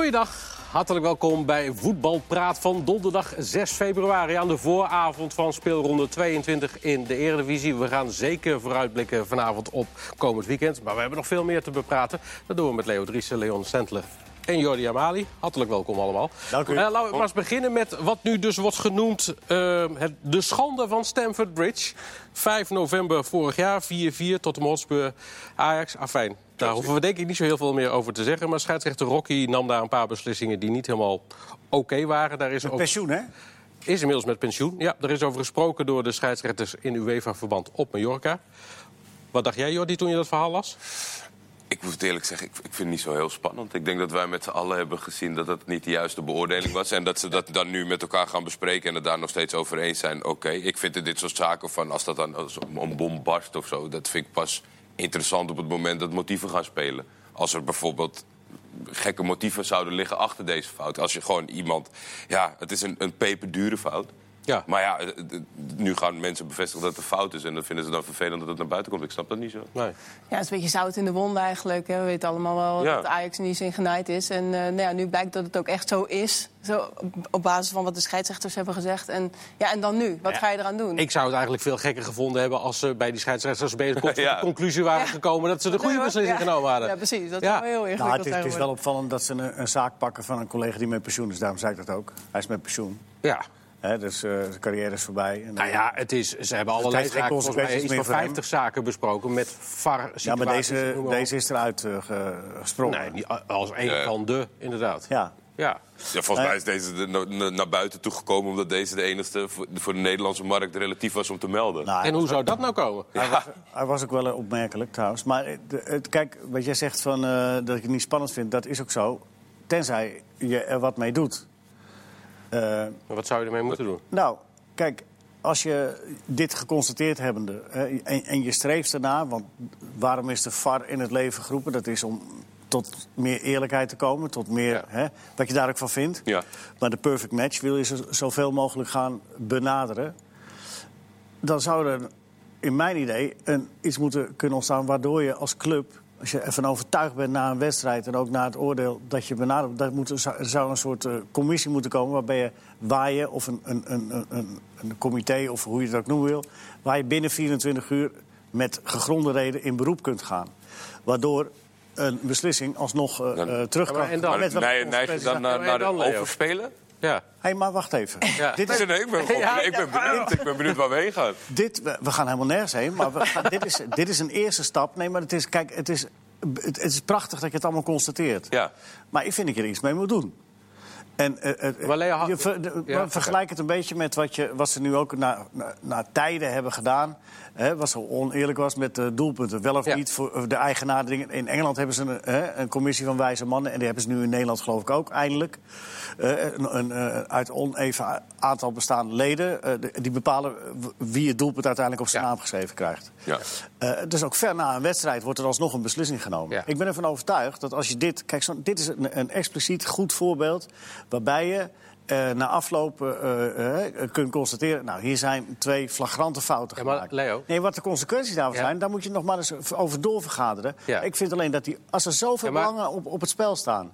Goeiedag, hartelijk welkom bij Voetbalpraat van donderdag 6 februari... aan de vooravond van speelronde 22 in de Eredivisie. We gaan zeker vooruitblikken vanavond op komend weekend. Maar we hebben nog veel meer te bepraten. Dat doen we met Leo Driessen, Leon Stentler en Jordi Amali. Hartelijk welkom allemaal. Dank u. Eh, laten we maar eens beginnen met wat nu dus wordt genoemd... eh, het, de schande van Stamford Bridge. 5 november vorig jaar, 4-4 tot de Hotspur Ajax. Afijn, daar hoeven we denk ik niet zo heel veel meer over te zeggen. Maar scheidsrechter Rocky nam daar een paar beslissingen die niet helemaal oké waren. Daar is, Met ook, pensioen, hè? is inmiddels met pensioen. Ja, er is over gesproken door de scheidsrechters in UEFA-verband op Mallorca. Wat dacht jij, Jordi, toen je dat verhaal las? Ik moet het eerlijk zeggen, ik, ik vind het niet zo heel spannend. Ik denk dat wij met z'n allen hebben gezien dat dat niet de juiste beoordeling was. En dat ze dat dan nu met elkaar gaan bespreken en het daar nog steeds over eens zijn. Oké, ik vind dit soort zaken van, als dat dan als een bom barst of zo... dat vind ik pas interessant op het moment dat motieven gaan spelen. Als er bijvoorbeeld gekke motieven zouden liggen achter deze fout. Als je gewoon iemand... Ja, het is een, een peperdure fout. Ja. Maar ja, eh, nu gaan mensen bevestigen dat het een fout is. En dan vinden ze dan vervelend dat het naar buiten komt. Ik snap dat niet zo. Nee. Ja, het is een beetje zout in de wonden eigenlijk. Hè. We weten allemaal wel Ja. dat Ajax niet zo genaaid is. En eh, nou ja, nu blijkt dat het ook echt zo is. Zo, op, basis van wat de scheidsrechters hebben gezegd. En, ja, en dan nu? Wat Ja. ga je eraan doen? Ik zou het eigenlijk veel gekker gevonden hebben... als ze bij die scheidsrechters bij de Ja. conclusie waren Ja. gekomen... dat ze de goede beslissing Ja. genomen hadden. Ja, precies. Dat Ja. zou heel ingewikkeld Nou, het, is, het is wel opvallend dat ze een, een zaak pakken van een collega die met pensioen is. Daarom zei ik dat ook. Hij is met pensioen. Ja. Hè, dus eh, zijn carrière is voorbij. En, Nou ja, het is, ze hebben allerlei zaken, volgens mij iets van voor hem. 50 zaken besproken met VAR ja, maar deze, deze is eruit eh, ge- gesprongen. Nee, niet als een Ja. van de, inderdaad. Ja. Ja. Ja, volgens mij is deze de- na- na- naar buiten toe gekomen... omdat deze de enige voor, voor de Nederlandse markt relatief was om te melden. Nou, En hoe zou dat nou komen? Hij, was, hij was ook wel eh, opmerkelijk trouwens. Maar eh, de- het, kijk, wat jij zegt van, eh, dat ik het niet spannend vind, dat is ook zo. Tenzij je er wat mee doet. Wat zou je ermee moeten doen? Nou, kijk, als je dit geconstateerd hebbende hè, en, en je streeft ernaar... want waarom is de VAR in het leven geroepen? Dat is om tot meer eerlijkheid te komen, tot meer Ja. hè, wat je daar ook van vindt. Ja. Maar de perfect match wil je zo, zoveel mogelijk gaan benaderen. Dan zou er in mijn idee een, iets moeten kunnen ontstaan... waardoor je als club, als je ervan overtuigd bent na een wedstrijd... en ook na het oordeel dat je benadert... dat moet, er zou- een soort eh, commissie moeten komen... waarbij je, waar je, of een, een, een, een- een, een comité, of hoe je het ook noemen wil... waar je binnen 24 uur met gegronde reden in beroep kunt gaan. Waardoor een beslissing alsnog eh, Dan- eh, terug kan. maar en dan? Met Nee, neig je dan dat- naar, naar de overspelen? Ja. Hé, maar wacht even. Ja. Dit is, Nee, nee, ik ben, gewoon- Ja, ik ben benieuwd. Ik ben benieuwd waar we heen gaan. dit, we, we gaan helemaal nergens heen, maar we gaan- dit, is, dit is een eerste stap. Nee, maar het is, kijk, het is, het, het is prachtig dat je het allemaal constateert. Ja. Maar ik vind dat je er iets mee moet doen. En, eh, eh, Maar Leo, ha- je ver- de- Ja, maar vergelijk het een beetje met wat, je, wat ze nu ook na, na, na tijden hebben gedaan. Hè, wat zo oneerlijk was met de doelpunten. Wel of Ja. niet voor de eigenaar. dingen. In Engeland hebben ze een, hè, een commissie van wijze mannen. En die hebben ze nu in Nederland geloof ik ook, eindelijk. Eh, een, een, eh, uit oneven aantal bestaande leden. eh, de- die bepalen wie het doelpunt uiteindelijk op zijn Ja. naam geschreven krijgt. Ja. Eh, dus ook ver na een wedstrijd wordt er alsnog een beslissing genomen. Ja. Ik ben ervan overtuigd dat als je dit... Kijk, zo, dit is een, een expliciet goed voorbeeld... waarbij je eh, na afloop eh, eh, kunt constateren... nou, hier zijn twee flagrante fouten Ja, gemaakt. Leo? Nee, wat de consequenties daarvan Ja. zijn... daar moet je nog maar eens over doorvergaderen. Ja. Ik vind alleen dat die, als er zoveel maar- belangen op, op het spel staan...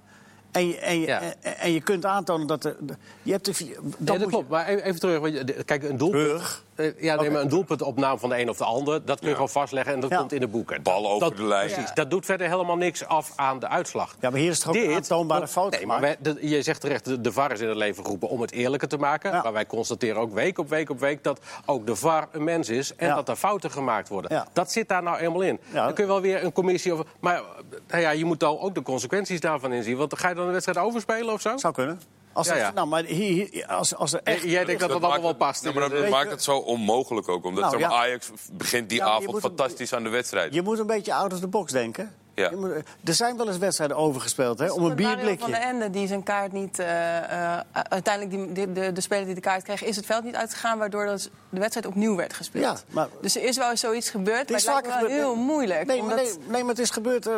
En je, en, je, Ja. en, en je kunt aantonen dat er... Je hebt de, Nee, dat je- klopt. Maar even terug. Kijk, een doelpunt. Terug? Eh, Ja, nee, maar een doelpunt op naam van de een of de ander. Dat kun je gewoon vastleggen en dat Ja. komt in de boeken. Bal over dat, de lijn. Precies. Dat doet verder helemaal niks af aan de uitslag. Ja, maar hier is toch ook een aantoonbare fout Nee, maar wij, de- je zegt terecht, de, de VAR is in het leven geroepen om het eerlijker te maken. Ja. Maar wij constateren ook week op week op week dat ook de VAR een mens is... en Ja. dat er fouten gemaakt worden. Ja. Dat zit daar nou eenmaal in. Ja. Dan kun je wel weer een commissie over... Maar nou ja, je moet dan ook de consequenties daarvan inzien. Want ga je dan een wedstrijd overspelen of zo? Zou kunnen. Als Ja, het- ja. Nou, maar hier, hier- als, als er echt... Jij denkt dat dat allemaal wel past. Ja, maar dat Weet maakt je- het zo onmogelijk ook. Omdat Nou. Ajax begint die je avond fantastisch aan de wedstrijd. Je moet een beetje out of the box denken. Ja. Er zijn wel eens wedstrijden overgespeeld, hè, om een Met Mario bierblikje. van der Ende die zijn kaart niet... eh, eh, uiteindelijk, die, de, de, de speler die de kaart kreeg, is het veld niet uitgegaan... waardoor dat de wedstrijd opnieuw werd gespeeld. Ja, maar- Dus er is wel eens zoiets gebeurd, Het maar is het lijkt vaker wel heel moeilijk. Nee, maar, omdat- nee, nee, maar het is gebeurd. eh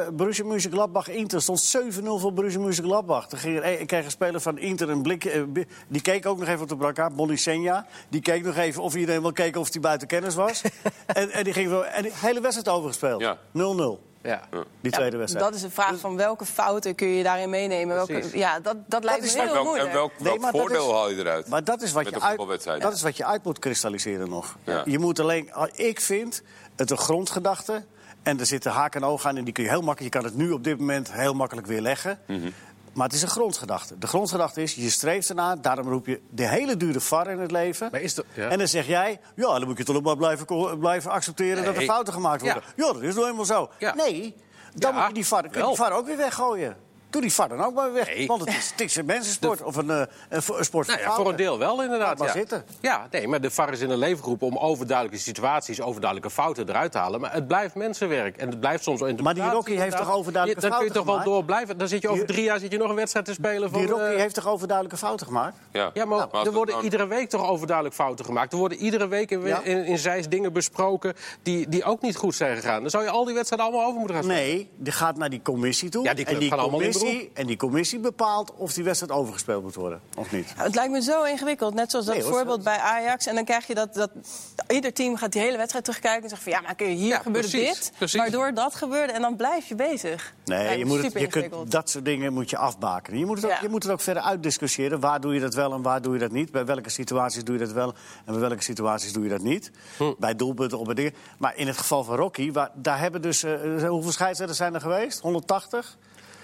eh, Borussia Mönchengladbach Inter stond 7-0 voor Borussia Mönchengladbach. Toen ging er, eh, ik kreeg een speler van Inter een blik. die keek ook nog even op de brancard, Bonnie Senja. Die keek nog even of iedereen wil kijken of hij buiten kennis was. en, en die ging wel, en de hele wedstrijd overgespeeld. Ja. 0-0. Ja. Die Ja, tweede wedstrijd. Dat is een vraag van welke fouten kun je daarin meenemen. Welke, ja, dat, dat lijkt me heel welk, en moeilijk. welk, Nee, welk voordeel is- haal je eruit? Maar dat is wat, je uit, dat is wat je uit moet kristalliseren nog. Ja. Je moet alleen, ik vind het een grondgedachte. En er zitten haak en oog aan en die kun je heel makkelijk. Je kan het nu op dit moment heel makkelijk weer leggen. Mhm. Maar het is een grondgedachte. De grondgedachte is, je streeft ernaar. Daarom roep je de hele dure VAR in het leven. Maar is dat- ja. En dan zeg jij, ja, dan moet je toch maar blijven, blijven accepteren dat er fouten gemaakt worden. Ja, dat is nou helemaal zo. Nee, dan moet je die VAR, kun je die VAR ook weer weggooien. Doe die VAR dan ook maar weg. Nee. Want het is, het is een mensensport of een, eh, een, een sport Nou ja, voor fouten. een deel wel inderdaad. Laat maar ja. zitten. Ja, nee, maar de VAR is in een leven geroepen om overduidelijke situaties, overduidelijke fouten eruit te halen. Maar het blijft mensenwerk en het blijft soms wel Maar die Rocky heeft toch overduidelijke Dan kun je fouten toch wel gemaakt? door blijven. Dan zit je over drie jaar zit je nog een wedstrijd te spelen van. Die Rocky eh, heeft toch overduidelijke fouten gemaakt? Ja, Ja, maar als er worden dan- iedere week toch overduidelijk fouten gemaakt. Er worden iedere week in, Ja. in, in Zeist dingen besproken die, die ook niet goed zijn gegaan. Dan zou je al die wedstrijden allemaal over moeten gaan spelen. Nee, die gaat naar die commissie toe. Ja, die en, die gaan allemaal in commissie, en die commissie bepaalt of die wedstrijd overgespeeld moet worden. Of niet. Het lijkt me zo ingewikkeld. Net zoals dat Nee, hoor, voorbeeld bij Ajax. En dan krijg je dat, dat ieder team gaat die hele wedstrijd terugkijken en zegt van ja, maar kun je hier Ja, gebeurde precies, dit, precies. waardoor dat gebeurde en dan blijf je bezig. Nee, je moet het, je kunt, dat soort dingen moet je afbakenen. Je moet, het ook, Ja. je moet het ook verder uitdiscussiëren. Waar doe je dat wel en waar doe je dat niet? Bij welke situaties doe je dat wel en bij welke situaties doe je dat niet? Hm. Bij doelpunten of bij dingen. Maar in het geval van Rocky, waar, daar hebben dus... eh, hoeveel scheidsrechters zijn er geweest? 180?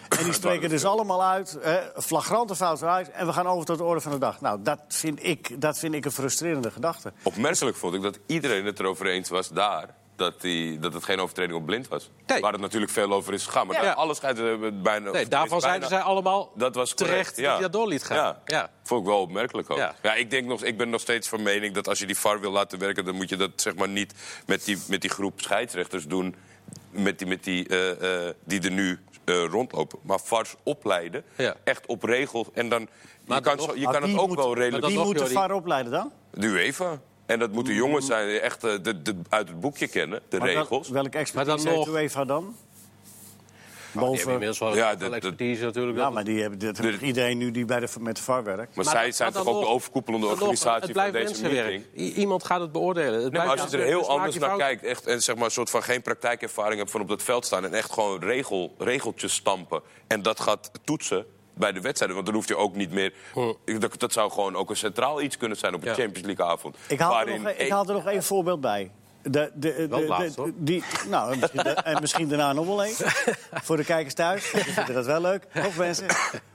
En die spreken dus allemaal uit, eh, flagrante fouten uit... en we gaan over tot de orde van de dag. Nou, dat vind ik, dat vind ik een frustrerende gedachte. Opmerkelijk vond ik dat iedereen het erover eens was daar... Dat, die, dat het geen overtreding op blind was. Nee. Waar het natuurlijk veel over is gegaan. Maar Ja. daar alle scheidsrechters hebben het bijna... Nee, daarvan bijna- zeiden zij allemaal dat was correct, terecht ja. dat je dat door liet gaan. Ja. Ja. Vond ik wel opmerkelijk ook. Ja. Ja. ik, denk nog, ik ben nog steeds van mening dat als je die VAR wil laten werken... dan moet je dat zeg maar niet met die, met die groep scheidsrechters doen... Met die, met die, eh, eh, die er nu eh, rondlopen. Maar VARs opleiden, Ja. echt op regels. En dan, Maar je kan, dan nog- zo- je kan het ook moet- wel redelijk... Wie nog, moet de. VAR opleiden dan? De UEFA. En dat moeten jongens zijn die echt de, de, uit het boekje kennen, de Maar regels. Welke Maar dan expertise heeft UEFA dan? Die hebben Boven... inmiddels wel Ja, dat- dat- expertise natuurlijk. Ja, dat- maar die hebben, heeft De- iedereen nu die bij de, met de VAR werkt. Maar, Maar- zij zijn toch ook de overkoepelende organisatie het van deze meeting? I- Iemand gaat het beoordelen. Het Nee, blijft maar als je er heel dus anders naar kijkt echt, en zeg maar een soort van geen praktijkervaring hebt van op dat veld staan... en echt gewoon regel, regeltjes stampen en dat gaat toetsen bij de wedstrijden. Want dan hoef je ook niet meer... Ik- Dat, dat zou gewoon ook een centraal iets kunnen zijn op een Ja. Champions League avond. Ik haal, er waarin nog, ik haal er nog één voorbeeld bij. De, de, laatst, de- die, nou, en misschien, en misschien daarna nog wel één. Voor de kijkers thuis. Die vinden dat wel leuk. Of mensen.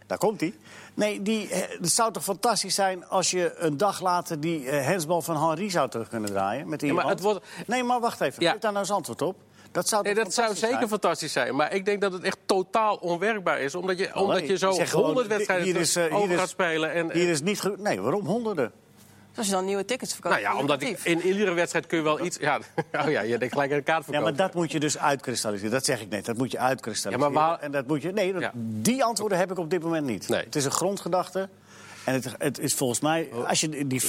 Daar komt hij. Nee, die, eh, het zou toch fantastisch zijn als je een dag later die eh, hensbal van Henri zou terug kunnen draaien. Met Ja, maar het wordt- Nee, maar wacht even. Ja. Geef daar nou eens antwoord op. Dat zou, Nee, dat zou zeker zijn? fantastisch zijn. Maar ik denk dat het echt totaal onwerkbaar is. Omdat je, omdat je zo ik honderd wedstrijden hier is, eh, over hier is- gaat spelen. En, Hier is niet... Nee, waarom honderden? Als je dan nieuwe tickets verkoopt. nou ja, omdat ik, in iedere wedstrijd kun je wel iets... Ja, oh ja je denkt gelijk aan een kaart Ja, maar dat moet je dus uitkristalliseren. Dat zeg ik net. Dat moet je uitkristalliseren. Ja, maar waar- En dat moet je... Nee, dat- Ja. die antwoorden heb ik op dit moment niet. Nee. Het is een grondgedachte. En het, het is volgens mij... Als je die,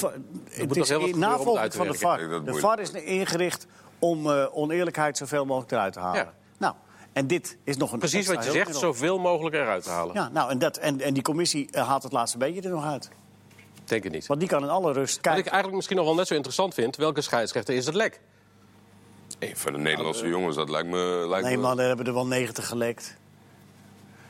het nog is navolging van de. VAR. De VAR is ingericht om eh, oneerlijkheid zoveel mogelijk eruit te halen. Ja. Nou, en dit is nog een Precies extra wat je zegt, zoveel mogelijk eruit te halen. Ja, nou, en, dat, en, en die commissie eh, haalt het laatste beetje er nog uit. Denk ik niet. Want die kan in alle rust Wat kijken. ik eigenlijk misschien nog wel net zo interessant vind... welke scheidsrechter is het lek? Een van de Nederlandse jongens, dat lijkt me... Lijkt Nee, me man, daar hebben er wel 90 gelekt.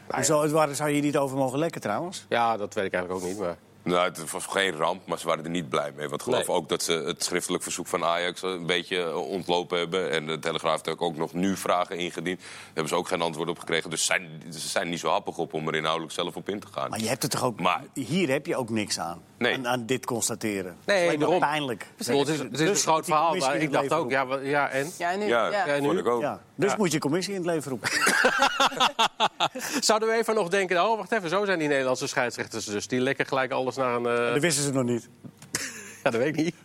Hoezo, waar zou je hier niet over mogen lekken trouwens? Ja, dat weet ik eigenlijk ook niet, maar... Nou, het was geen ramp, maar ze waren er niet blij mee. Want ik geloof Nee. ook dat ze het schriftelijk verzoek van Ajax een beetje eh, ontlopen hebben. En de Telegraaf heeft ook nog nu vragen ingediend. Daar hebben ze ook geen antwoord op gekregen. Dus zijn, ze zijn niet zo happig op om er inhoudelijk zelf op in te gaan. Maar je hebt het toch ook... Maar- Hier heb je ook niks aan. Nee. Aan, aan dit constateren. Nee, daarom. pijnlijk. Bedoel, het is, het is Dus een groot verhaal, maar ik dacht ook... Ja, ja, en? Ja, nu. Ja, ja. Ja, nu? ook. Ja, dus Ja. moet je commissie in het leven roepen. Zouden we even nog denken... oh, wacht even, zo zijn die Nederlandse scheidsrechters dus. Die lekken gelijk alles naar een... eh, Dat wisten ze nog niet. Ja, dat weet ik niet.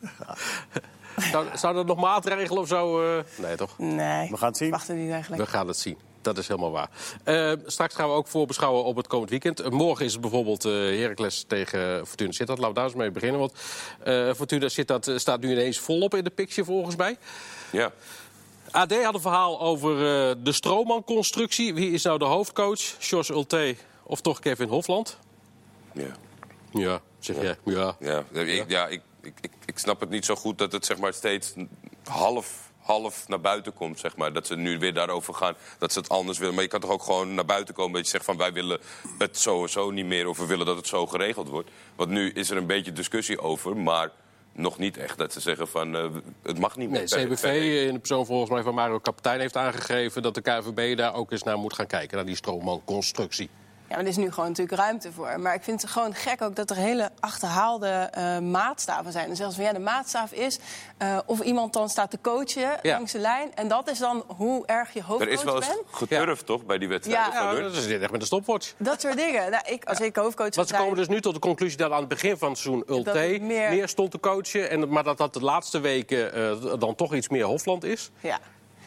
Zou, zou er nog maatregelen of zo... eh, Nee, toch? Nee. We gaan het zien. Wachten die eigenlijk. We gaan het zien. Dat is helemaal waar. Eh, straks gaan we ook voorbeschouwen op het komend weekend. Eh, morgen is het bijvoorbeeld eh Heracles tegen Fortuna Sittard. Laten we daar eens mee beginnen. Want eh Fortuna Sittard staat nu ineens volop in de picture volgens mij. Ja. AD had een verhaal over de Stroomman-constructie. Wie is nou de hoofdcoach? Jos Ulte of toch Kevin Hofland? Ja. Ja, zeg jij. Ja. Ja, ik, ja ik, ik, ik, ik snap het niet zo goed dat het zeg maar steeds half, half naar buiten komt, zeg maar. Dat ze nu weer daarover gaan, dat ze het anders willen. Maar je kan toch ook gewoon naar buiten komen dat je zegt van... wij willen het zo niet meer of we willen dat het zo geregeld wordt. Want nu is er een beetje discussie over, maar nog niet echt dat ze zeggen van... eh, het mag niet meer. Nee, CBV per- in de persoon volgens mij van Mario Kapitein heeft aangegeven... dat de KVB daar ook eens naar moet gaan kijken, naar die stroommanconstructie. Ja, maar er is nu gewoon natuurlijk ruimte voor. Maar ik vind het gewoon gek ook dat er hele achterhaalde eh, maatstaven zijn. En zelfs van ja, de maatstaaf is eh, of iemand dan staat te coachen Ja. langs de lijn. En dat is dan hoe erg je Er hoofdcoach is wel eens bent. geturfd, toch, bij die wedstrijden Ja. Ja, dat is dit echt met een stopwatch. Dat soort dingen. Nou, ik, als ik hoofdcoach Want ze komen dus nu tot de conclusie dat aan het begin van het seizoen Ulte meer- stond te coachen. En, maar dat dat de laatste weken eh, dan toch iets meer Hofland is. Ja.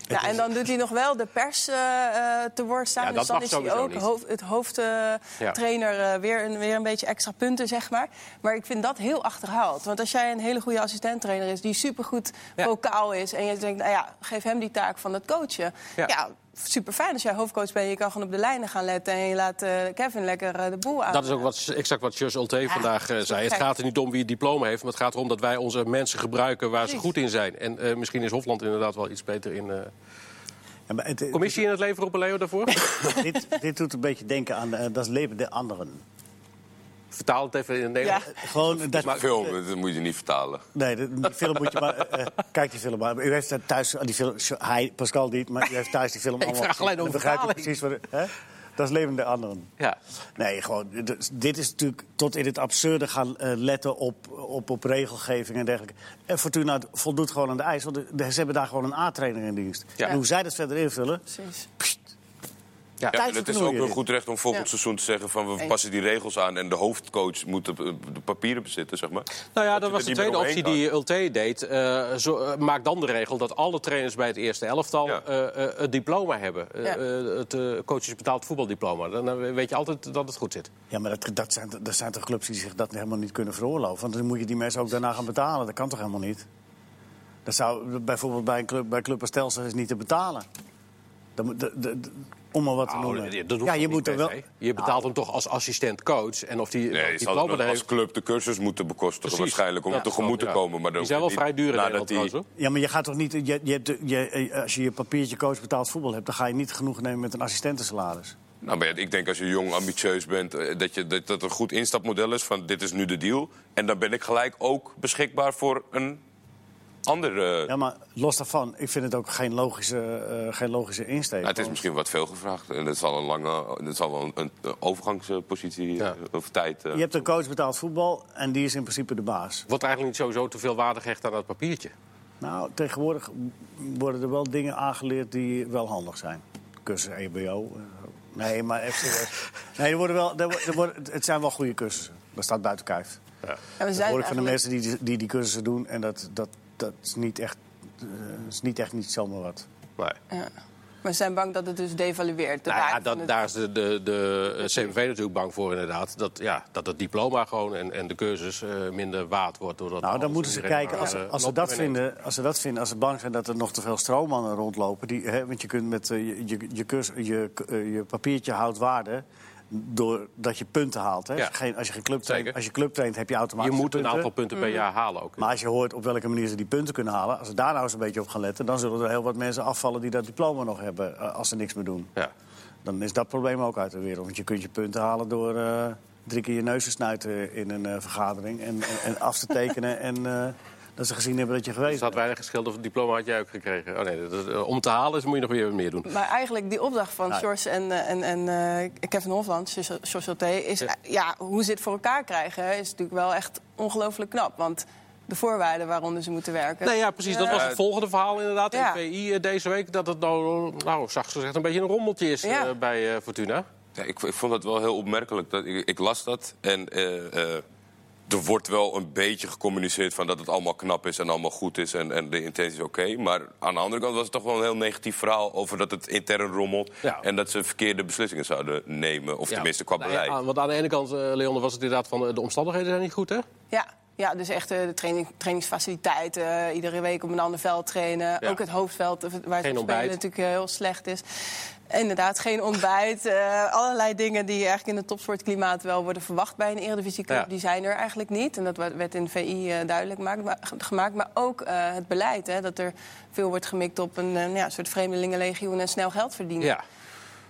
Nou, en dan doet hij nog wel de pers eh, eh, te woord staan. Ja, dus dan is hij ook hoofd, het hoofdtrainer eh weer, een, weer een beetje extra punten, zeg maar. Maar ik vind dat heel achterhaald. Want als jij een hele goede assistenttrainer is... die supergoed Ja. vocaal is... en je denkt, nou ja, geef hem die taak van het coachen. Ja. Super fijn als jij hoofdcoach bent. Je kan gewoon op de lijnen gaan letten... en je laat eh, Kevin lekker eh, de boel aan. Dat is ook wat, exact wat Jos Ulte vandaag eh, zei. Het gaat er niet om wie het diploma heeft, maar het gaat erom dat wij onze mensen gebruiken waar ze goed in zijn. En eh, misschien is Hofland inderdaad wel iets beter in. eh, Ja, het- commissie in het leven roepen, Leo, daarvoor? dit, dit doet een beetje denken aan dat is leven de anderen. Vertaal het even in het Nederlands. Ja. Gewoon dat, Film, dat moet je niet vertalen. Nee, de- film moet je maar. eh, kijk die film maar. U heeft daar thuis aan die film. Hij, Pascal niet, maar u heeft thuis die film allemaal. vraag gezien. alleen om Dan begrijp je precies wat. Hè? Dat is levende anderen. Ja. Nee, gewoon. Dit is natuurlijk tot in het absurde gaan eh, letten op, op, op regelgeving en dergelijke. En Fortuna voldoet gewoon aan de eis. Want de- de- ze hebben daar gewoon een A-trainer in dienst. Ja. En hoe zij dat verder invullen. Precies. Ja. Ja, en het is ook een goed recht om volgend Ja. seizoen te zeggen van we passen die regels aan en de hoofdcoach moet de, de papieren bezitten, zeg maar. Nou ja, dat was de tweede optie die Ulte deed. Eh, zo, eh, maak dan de regel dat alle trainers bij het eerste elftal Ja. eh, eh, het diploma hebben. Eh, Ja. eh, het eh, coaches betaald voetbaldiploma. Dan eh, weet je altijd dat het goed zit. Ja, maar dat, dat, zijn, dat zijn toch clubs die zich dat helemaal niet kunnen veroorloven? Want dan moet je die mensen ook daarna gaan betalen. Dat kan toch helemaal niet? Dat zou bijvoorbeeld bij een club, bij Club als is niet te betalen. De- om maar wat te Nou, noemen. dat ja, je moet er wel. Je betaalt hem toch als assistent coach. En of die Nee, er als heeft. club de cursus moeten bekostigen Precies. waarschijnlijk om Ja, er tegemoet te ja. komen. Maar dan Die zijn wel vrij duur in die- hoor. Ja, maar je gaat toch niet. Je, je, hebt- je, als je je papiertje coach betaald voetbal hebt, dan ga je niet genoeg nemen met een assistentensalaris. Nou, maar ja, ik denk als je jong, ambitieus bent, eh, dat, je, dat dat een goed instapmodel is van dit is nu de deal. En dan ben ik gelijk ook beschikbaar voor een andere... Ja, maar los daarvan, ik vind het ook geen logische, eh, geen logische insteek. Nou, het is misschien wat veel gevraagd. En dat zal een lange, dat zal wel een, overgangspositie Ja. eh, of tijd. eh, Je hebt een coach betaald voetbal en die is in principe de baas. Wordt eigenlijk niet sowieso te veel waarde gehecht aan dat papiertje? Nou, tegenwoordig worden er wel dingen aangeleerd die wel handig zijn. Cursus EBO. eh, Nee, maar echt. Nee, er worden wel, er, wo- worden, het zijn wel goede cursussen. Dat staat buiten kijf. En we Dat zijn hoor ik van de mensen die, die die cursussen doen. En dat, dat, dat is niet echt, eh, is niet echt niet zomaar wat. Nee. Ja. Maar ze zijn bang dat het dus devalueert. de Nou ja, dat, het- daar is de, de, de eh, CNV natuurlijk bang voor inderdaad. Dat, ja, dat het diploma gewoon en, en de cursus eh, minder waard wordt. Doordat Nou, dan moeten ze kijken, als, als, ze dat vinden, als ze dat vinden, als ze bang zijn dat er nog te veel stroommannen rondlopen. Die, hè, want je kunt met je, je, je, curs- je, eh, je papiertje houdt waarde doordat je punten haalt. Hè. Ja. Als, je geen, als, je geen club traint, als je club traint, heb je Je automatisch moet een aantal punten per jaar halen ook. Maar als je hoort op welke manier ze die punten kunnen halen... als ze daar nou eens een beetje op gaan letten... dan zullen er heel wat mensen afvallen die dat diploma nog hebben... eh, als ze niks meer doen. Ja. Dan is dat probleem ook uit de wereld. Want je kunt je punten halen door eh, drie keer je neus te snuiten in een eh, vergadering... En, en, en af te tekenen en eh, dat ze gezien hebben dat je geweest het had bent. weinig gescheeld of het diploma had jij ook gekregen. Oh nee, dat- eh, om te halen is, moet je nog weer meer doen. Maar eigenlijk die opdracht van Nou. George en, eh, en, en eh, Kevin Hofland, George is Ja. ja. hoe ze het voor elkaar krijgen, is natuurlijk wel echt ongelooflijk knap. Want de voorwaarden waaronder ze moeten werken. Nee, ja, precies. Dat was het volgende verhaal inderdaad. Ja. VI eh, deze week. Dat het nou, nou zacht gezegd, een beetje een rommeltje is Ja. bij Fortuna. Ja, ik, ik vond dat wel heel opmerkelijk. Dat, ik, ik las dat en eh, eh, er wordt wel een beetje gecommuniceerd van dat het allemaal knap is en allemaal goed is en, en de intentie is oké. Maar aan de andere kant was het toch wel een heel negatief verhaal over dat het intern rommelt Ja. en dat ze verkeerde beslissingen zouden nemen. Of Ja. tenminste qua Nou beleid. ja, want aan de ene kant, eh Leon, was het inderdaad van eh, de omstandigheden zijn niet goed, hè? Ja, Ja, dus echt eh, de training, trainingsfaciliteiten. iedere week op een ander veld trainen. Ja. Ook het hoofdveld, waar het spelen natuurlijk heel slecht is. Inderdaad, geen ontbijt. eh, allerlei dingen die eigenlijk in het topsportklimaat wel worden verwacht bij een eredivisieclub. Ja. Die zijn er eigenlijk niet. En dat werd in VI eh, duidelijk gemaakt. Maar, gemaakt. maar ook eh, het beleid. Hè, dat er veel wordt gemikt op een ja, soort vreemdelingenlegioen en snel geld verdienen. Ja.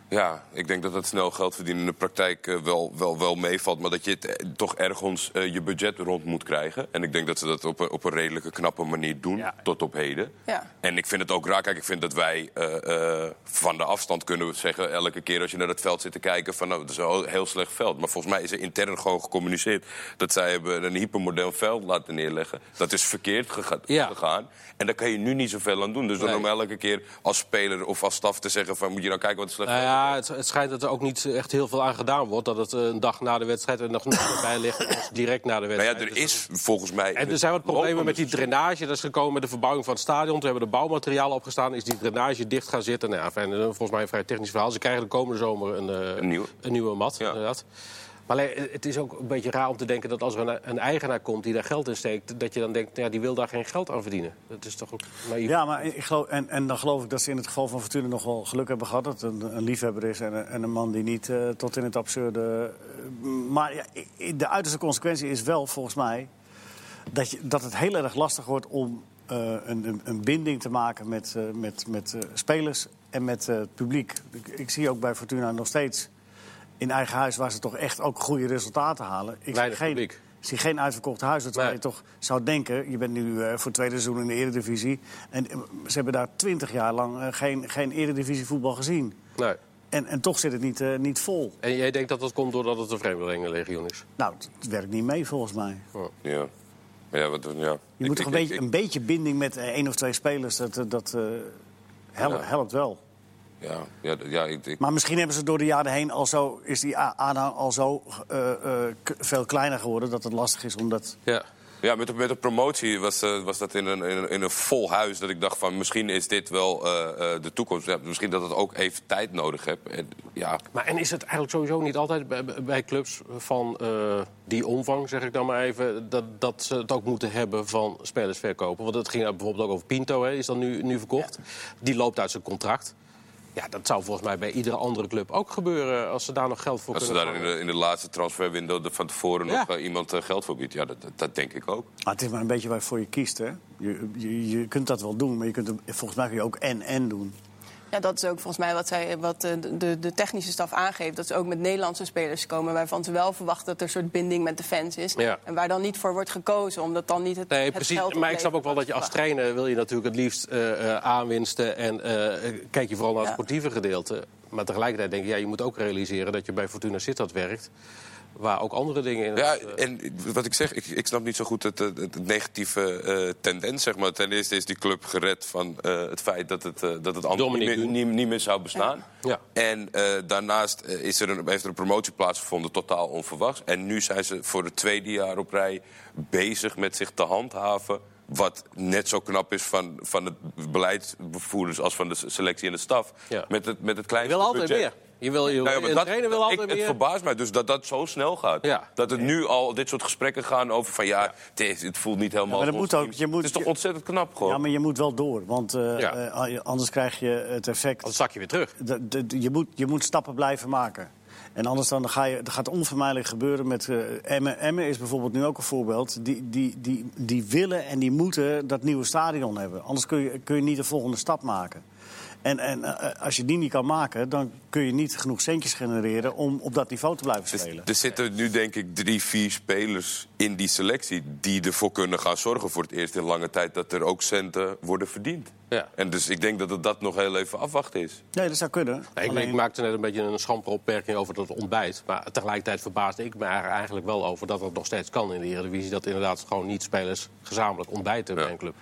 Ja, ik denk dat dat snel geld verdienen in de praktijk eh, wel, wel, wel meevalt. Maar dat je het, eh, toch ergens eh, je budget rond moet krijgen. En ik denk dat ze dat op een, op een redelijke knappe manier doen, Ja. tot op heden. Ja. En ik vind het ook raar. Kijk, ik vind dat wij eh, eh, van de afstand kunnen zeggen... elke keer als je naar het veld zit te kijken... van nou, het is een heel- slecht veld. Maar volgens mij is er intern gewoon gecommuniceerd... dat zij hebben een hypermodern veld laten neerleggen. Dat is verkeerd gega- Ja. gegaan. En daar kan je nu niet zoveel aan doen. Dus dan Nee. om elke keer als speler of als staf te zeggen... van moet je nou kijken wat het slecht Nou veld is. Ja, het, het schijnt dat er ook niet echt heel veel aan gedaan wordt. Dat het eh, een dag na de wedstrijd er nog niet bij ligt als direct na de Nou wedstrijd. ja, er is volgens mij... En er zijn wat problemen met die drainage. Dat is gekomen met de verbouwing van het stadion. Toen hebben de bouwmaterialen opgestaan. Is die drainage dicht gaan zitten. Nou ja, eh, volgens mij een vrij technisch verhaal. Ze krijgen de komende zomer een, eh, Een nieuwe. een nieuwe mat. Ja. Inderdaad. Maar eh, het is ook een beetje raar om te denken dat als er een, eigenaar komt die daar geld in steekt, dat je dan denkt, ja, die wil daar geen geld aan verdienen. Dat is toch ook naïef. Ja, maar ik geloof, en, en dan geloof ik dat ze in het geval van Fortuna nog wel geluk hebben gehad. Dat het een, liefhebber is en een, en een man die niet eh, tot in het absurde. eh, maar ja, de uiterste consequentie is wel volgens mij dat, je, dat het heel erg lastig wordt om een, een, binding te maken met, met, met spelers en met het publiek. Ik zie ook bij Fortuna nog steeds in eigen huis waar ze toch echt ook goede resultaten halen. Ik Weinig geen, publiek. zie geen uitverkocht huis. Terwijl Nee. je toch zou denken, je bent nu eh, voor het tweede seizoen in de Eredivisie. En eh, ze hebben daar twintig jaar lang eh, geen, geen Eredivisie voetbal gezien. Nee. En, en toch zit het niet, eh, niet vol. En jij denkt dat dat komt doordat het een vreemdelingenlegioen is? Nou, het werkt niet mee volgens mij. Ja. Maar ja, wat, ja. Je Ik- moet toch ik- een, ik- beetje, ik- een beetje binding met één of twee spelers. Dat, dat eh, helpt, Ja. helpt wel. Ja, ja, ja ik, ik- Maar misschien hebben ze door de jaren heen al zo, is die aanhang al zo eh, eh, k- veel kleiner geworden dat het lastig is om dat. Ja. ja met, de, met de promotie was, eh, was dat in een, in, een, in een vol huis. Dat ik dacht van misschien is dit wel eh, eh, de toekomst. Ja, misschien dat het ook even tijd nodig heeft. En, ja, Maar en is het eigenlijk sowieso niet altijd bij, bij clubs van eh, die omvang, zeg ik dan maar even, dat, dat ze het ook moeten hebben van spelers verkopen? Want het ging bijvoorbeeld ook over Pinto, hè, is dan nu, nu verkocht. Die loopt uit zijn contract. Ja, dat zou volgens mij bij iedere andere club ook gebeuren als ze daar nog geld voor als ze kunnen daar in de, in de laatste transferwindow van tevoren Ja. nog eh, iemand eh, geld voor biedt. Ja, dat, dat, denk ik ook. Maar het is maar een beetje waarvoor je kiest. Hè? Je, je, je kunt dat wel doen, maar je kunt, volgens mij kun je ook en-en doen. Ja, dat is ook volgens mij wat, zij, wat eh, de, de, technische staf aangeeft. Dat ze ook met Nederlandse spelers komen waarvan ze wel verwachten dat er een soort binding met de fans is. Ja. En waar dan niet voor wordt gekozen, omdat dan niet het, Nee, het precies. geld Maar ik snap ook wel dat je als trainer wil je natuurlijk het liefst eh, eh, aanwinsten en kijk je vooral naar het Ja. sportieve gedeelte. Maar tegelijkertijd denk ik, ja, je moet ook realiseren dat je bij Fortuna Sittard werkt, waar ook andere dingen in. Ja, eh, en wat ik zeg, ik, ik snap niet zo goed het, het, het negatieve eh, tendens. Zeg maar. Ten eerste is die club gered van eh, het feit dat het, eh, dat het anders niet, niet, niet meer zou bestaan. Ja. En daarnaast is er een, heeft er een promotie plaatsgevonden, totaal onverwachts. En nu zijn ze voor het tweede jaar op rij bezig met zich te handhaven. Wat net zo knap is van, van het beleidsbevoerders als van de selectie en de staf. Ja. Met, het, met het je kleinste wil altijd budget. meer. Je wil, je, Nou ja, dat- trainer wil altijd ik, Het verbaast mij dus dat dat zo snel gaat. Ja. Dat het nu al dit soort gesprekken gaan over van ja, het, voelt niet helemaal. Ja, maar moet ook. team. Je moet- het is toch ontzettend knap gewoon. Ja, maar je moet wel door, want eh, Ja. eh, anders krijg je het effect. Dan zak je weer terug. De- de- de- je, moet, je moet stappen blijven maken. En anders dan ga je, dat gaat onvermijdelijk gebeuren met eh Emmen. Emmen is bijvoorbeeld nu ook een voorbeeld. Die, die, die, die willen en die moeten dat nieuwe stadion hebben. Anders kun je, kun je niet de volgende stap maken. En, en eh, als je die niet kan maken, dan kun je niet genoeg centjes genereren om op dat niveau te blijven Dus spelen. er zitten nu denk ik drie, vier spelers in die selectie... die ervoor kunnen gaan zorgen voor het eerst in lange tijd... dat er ook centen worden verdiend. Ja. En dus ik denk dat het dat nog heel even afwachten is. Nee, dat zou kunnen. Nee, ik, Alleen- ik maakte net een beetje een schampere opmerking over dat ontbijt. Maar tegelijkertijd verbaasde ik me er eigenlijk wel over dat dat nog steeds kan in de Eredivisie. Dat inderdaad gewoon niet spelers gezamenlijk ontbijten bij een club.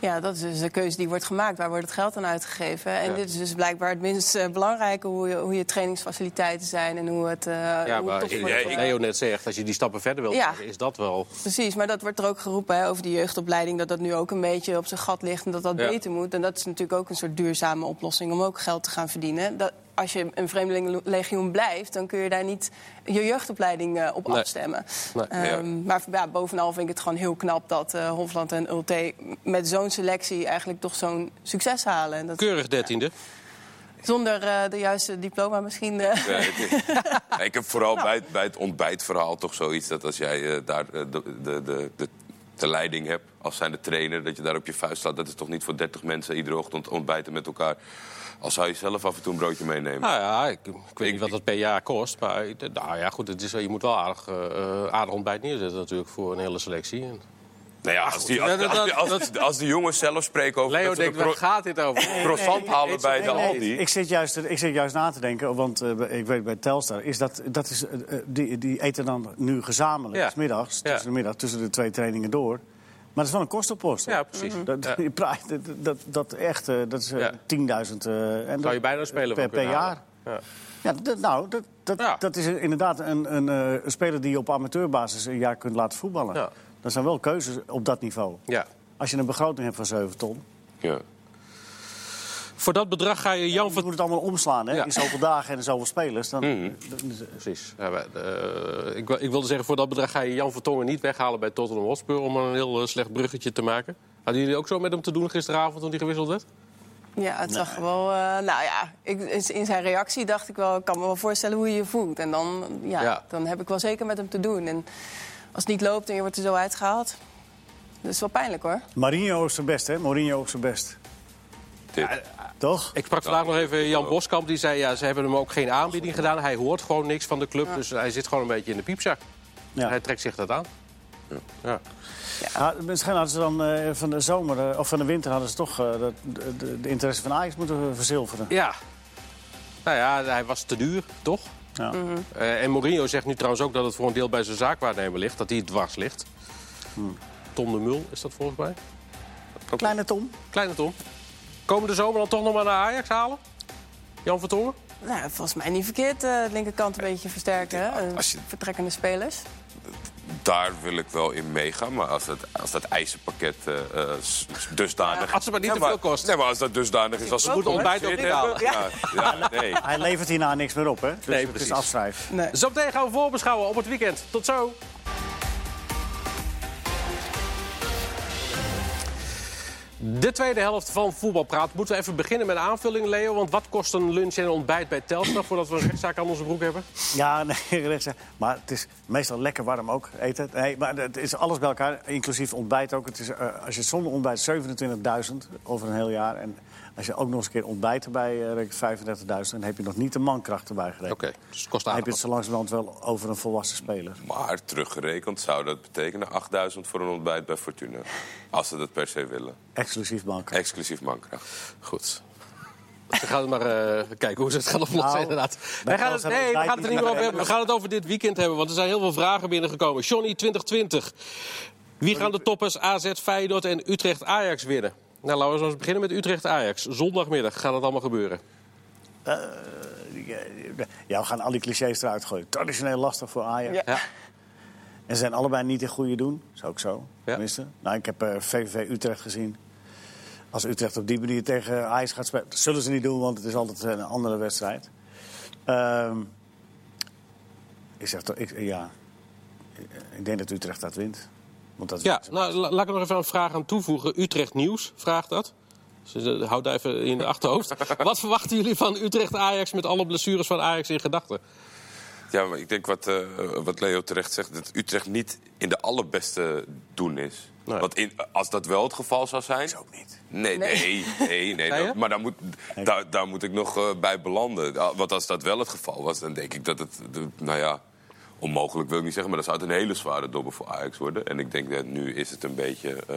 Ja, dat is dus de keuze die wordt gemaakt. Waar wordt het geld aan uitgegeven? En Ja. dit is dus blijkbaar het minst eh, belangrijke... hoe je, hoe je trainingsfaciliteiten zijn en hoe het... eh, Ja, hoe het maar eh, Leo net zegt, als je die stappen verder wilt Ja. is dat wel... Precies, maar dat wordt er ook geroepen hè, over die jeugdopleiding... dat dat nu ook een beetje op zijn gat ligt en dat dat Ja. beter moet. En dat is natuurlijk ook een soort duurzame oplossing... om ook geld te gaan verdienen. Dat, als je een vreemdelingenlegioen blijft, dan kun je daar niet je jeugdopleiding eh, op Nee. afstemmen. Nee. Ehm, Maar ja, bovenal vind ik het gewoon heel knap dat eh, Hofland en Ulte met zo'n selectie eigenlijk toch zo'n succes halen. En dat, Keurig dertiende. zonder eh, de juiste diploma misschien. Ja, ik, Ja, ik heb vooral bij, het- bij het ontbijtverhaal toch zoiets dat als jij daar de, de, de, de, de leiding hebt als zijn de trainer, dat je daar op je vuist staat. Dat is toch niet voor 30 mensen iedere ochtend ontbijten met elkaar. Al zou je zelf af en toe een broodje meenemen. Nou ja, ik, ik weet Ik- niet wat dat per jaar kost. Maar nou ja, goed, het is, wel- je moet wel aardig, eh, aardig ontbijt neerzetten natuurlijk voor een hele selectie. En nou ja, als, die, als, als, als, als de jongens zelf spreken over Leo denkt, de waar gaat dit over? croissant halen bij de Aldi. Ik zit, juist, ik zit juist na te denken, want eh, ik weet bij Telstar... Is dat, dat is, eh, die, die eten dan nu gezamenlijk, Ja. s middags, Ja. tussen de middag, tussen de twee trainingen door. Maar dat is wel een kostenpost. hè? Ja, precies. Dat, Ja. je praat- dat, dat, dat echt, eh, dat is eh, Ja. 10.000 eh, en Zou je bijna een speler per, per jaar. Ja, dat, nou, dat, dat, Ja. dat is inderdaad een, een, eh, een speler die je op amateurbasis een jaar kunt laten voetballen. Ja. Dat zijn wel keuzes op dat niveau. Ja. Als je een begroting hebt van 7 ton, Ja. Voor dat bedrag ga je Jan je van... moet het allemaal omslaan hè? Ja. in zoveel dagen en zoveel spelers. Dan, Mhm. Precies. Ja, eh, ik, ik wilde zeggen, voor dat bedrag ga je Jan Vertongen niet weghalen bij Tottenham Hotspur... om een heel eh, slecht bruggetje te maken. Hadden jullie ook zo met hem te doen gisteravond toen hij gewisseld werd? Ja, het zag er wel. eh, nou ja, ik, in zijn reactie dacht ik wel, ik kan me wel voorstellen hoe je je voelt. En dan, ja, Ja. dan heb ik wel zeker met hem te doen. En als het niet loopt en je wordt er zo uitgehaald, dat is wel pijnlijk hoor. Mourinho is zijn best, hè? Mourinho is zijn best. Toch? Ik sprak vandaag nog even Jan Boskamp. Die zei, ja, ze hebben hem ook geen aanbieding gedaan. Hij hoort gewoon niks van de club. Dus hij zit gewoon een beetje in de piepzak. Ja. Hij trekt zich dat aan. Ja. Ja, misschien hadden ze dan eh, van de zomer eh, of van de winter hadden ze toch eh, de, de, de interesse van Ajax moeten verzilveren. ja. Nou ja, hij was te duur, toch? Ja. Eh, en Mourinho zegt nu trouwens ook dat het voor een deel bij zijn zaakwaarnemer ligt. Dat hij dwars ligt. Tom de Mul is dat volgens mij. Kleine Tom. Kleine Tom. Komende zomer dan toch nog maar naar Ajax halen? Jan Vertongen? Nou, volgens mij niet verkeerd, eh, de linkerkant een beetje versterken. Hè? Eh, Als je- Vertrekkende spelers. Daar wil ik wel in meegaan. Maar als, het, als dat eisenpakket eh, eh, dusdanig... Als het maar niet Ja, te veel kost. Nee, maar als dat dusdanig is... Als ze goed ontbijt betalen. Ja, ja, nee. Hij levert hierna niks meer op, hè? Dus Nee, het is afschrijf. Nee. Zometeen gaan we voorbeschouwen op het weekend. Tot zo. De tweede helft van Voetbalpraat. Moeten we even beginnen met aanvulling, Leo? Want wat kost een lunch en ontbijt bij Telstar... voordat we een rechtszaak aan onze broek hebben? Ja, nee. Maar het is meestal lekker warm ook eten. Nee, maar het is alles bij elkaar, inclusief ontbijt ook. Het is, eh, als je zonder ontbijt 27.000 over een heel jaar. En als je ook nog eens een keer ontbijt erbij eh, rekent 35.000... dan heb je nog niet de mankracht erbij gerekend. Oké, dus het kost Dan heb je het zo langzamerhand wel over een volwassen speler. Maar teruggerekend zou dat betekenen 8000 voor een ontbijt bij Fortuna. Als ze dat per se willen. Exclusief mankracht. Exclusief mankracht. Goed. We gaan maar eh, kijken hoe ze het gaan oplossen, Nou, inderdaad. Wij gaan het, nee, we gaan het er niet meer over hebben. We gaan het over dit weekend hebben, want er zijn heel veel vragen binnengekomen. Johnny 2020. Wie gaan de toppers AZ, Feyenoord en Utrecht-Ajax winnen? Nou, laten we eens beginnen met Utrecht-Ajax. Zondagmiddag gaat het allemaal gebeuren. Ja, we gaan al die clichés eruit gooien. Traditioneel lastig voor Ajax. Ja. Ja. En ze zijn allebei niet in goede doen. Is ook zo. Ja. Tenminste. Nou, ik heb eh, VVV Utrecht gezien. Als Utrecht op die manier tegen Ajax gaat spelen... Dat zullen ze niet doen, want het is altijd een andere wedstrijd. Ehm, ik zeg toch... Ik, ja, ik denk dat Utrecht dat wint. Want dat Ja, nou, la- laat ik er nog even een vraag aan toevoegen. Utrecht Nieuws vraagt dat. Dus eh, houd dat even in de achterhoofd. Wat verwachten jullie van Utrecht-Ajax met alle blessures van Ajax in gedachten? Ja, maar ik denk wat, eh, wat Leo terecht zegt... dat Utrecht niet in de allerbeste doen is. Nee. Want in, als dat wel het geval zou zijn... is ook niet. Nee, nee, nee. nee, dat- maar daar moet, daar, daar moet ik nog eh, bij belanden. Ah, Want als dat wel het geval was, dan denk ik dat het... nou ja, onmogelijk wil ik niet zeggen... maar dat zou het een hele zware dobber voor Ajax worden. En ik denk dat nu is het een beetje... eh,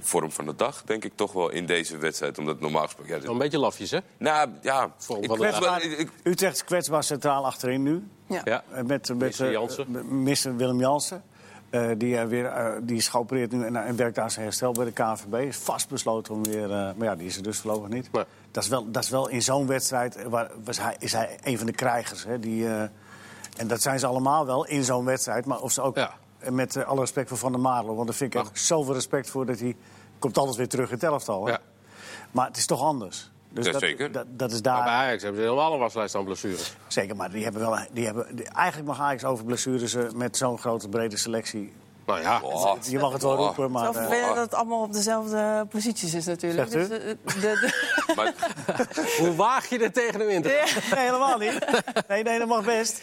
vorm van de dag, denk ik toch wel in deze wedstrijd. Omdat normaal gesproken... Ja, dit- een beetje lafjes, hè? nou ja, ik, Kwetsbaar- ik- Utrecht is kwetsbaar centraal achterin nu. Ja. Ja. Eh, Met, met Mister eh, Jansen. eh, Mister Willem Jansen. Eh, die, eh, weer, die is geopereerd nu en, en werkt aan zijn herstel bij de KNVB. Is vastbesloten om weer... eh, maar ja, die is er dus voorlopig niet. Nee. Dat, is wel, dat is wel in zo'n wedstrijd... Waar, was hij, is hij een van de krijgers. Hè, die, eh, en dat zijn ze allemaal wel in zo'n wedstrijd. Maar of ze ook... Ja. Met eh, alle respect voor Van der Marel. Want daar vind ik echt zoveel respect voor dat hij... Komt altijd weer terug in het elftal. hè. Ja. Maar het is toch anders. Dus Ja, dat, zeker. Dat, dat is Maar daar. bij Ajax hebben ze helemaal een waslijst aan blessures. Zeker, maar die hebben wel. Die hebben, die- eigenlijk mag Ajax over blessures eh, met zo'n grote brede selectie. Nou ja, Oh, Je mag het wel Oh. roepen, Het is maar. wel vervelend dat het allemaal op dezelfde posities is natuurlijk. Zegt u? Dus, eh, de, de, Maar hoe waag je er tegen hem in te gaan? nee, helemaal niet. Nee, nee, dat mag best.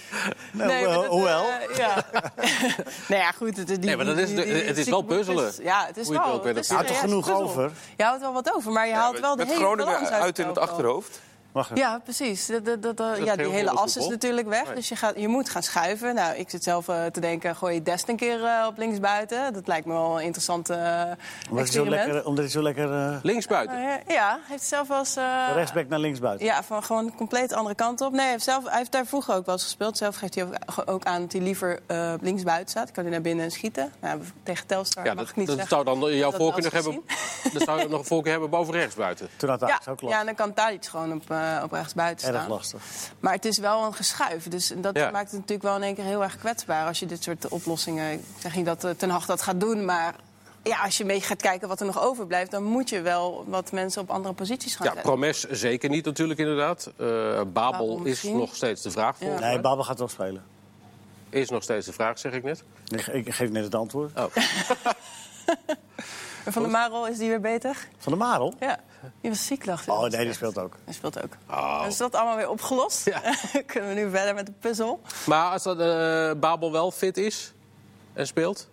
Nou, Nee, maar hoewel- dat, hoewel. eh, ja. nou ja, goed. Het, die, Nee, maar dat is die- de- die- het is wel puzzelen. Ja, het is wel. Je houdt er genoeg puzzel. over. Je houdt wel wat over, maar je haalt wel de met hele Groningen balans uit uit in het achterhoofd. Mag het? Ja, precies. Ja, die hele as is natuurlijk weg. Nee. Dus je, gaat, je moet gaan schuiven. Nou, ik zit zelf eh, te denken, gooi je Dest een keer eh, op linksbuiten. Dat lijkt me wel een interessant eh Omdat hij zo experiment. lekker, omdat hij zo lekker eh, Linksbuiten. Eh, ja, heeft zelf wel eens... eh, rechtsback naar linksbuiten. Ja, van gewoon een compleet andere kant op. Nee, hij heeft, zelf, hij heeft daar vroeger ook wel eens gespeeld. Zelf geeft hij ook, ook aan dat hij liever eh linksbuiten staat. Kan hij naar binnen schieten. Nou, tegen Telstar Ja, mag dat, ik niet dat zeggen. zou dan jouw voorkeur nog hebben. Dat zou je nog een voorkeur hebben boven rechtsbuiten. Toen had Ja, ook last. ja, en dan kan Tadic gewoon op, eh op rechtsbuiten staan. Erg lastig. Maar het is wel een geschuif. Dus dat Ja. maakt het natuurlijk wel in één keer heel erg kwetsbaar... als je dit soort oplossingen... Ik zeg niet dat eh, Ten Hag dat gaat doen, maar... Ja, als je beetje gaat kijken wat er nog overblijft... dan moet je wel wat mensen op andere posities gaan Ja, zetten. Promes zeker niet natuurlijk inderdaad. Eh, Babel Babel is nog steeds de vraag. volgens Nee. Babel gaat wel spelen. Is nog steeds de vraag, zeg ik net. Ik, ik geef net het antwoord. Oh. En Van der Marel, is die weer beter? Van de Marel? Ja, die was ziek, dacht ik. Oh nee, die speelt ook. Hij speelt ook. Oh. Dus is dat allemaal weer opgelost? Ja. Kunnen we nu verder met de puzzel? Maar als dat, eh, Babel wel fit is en speelt,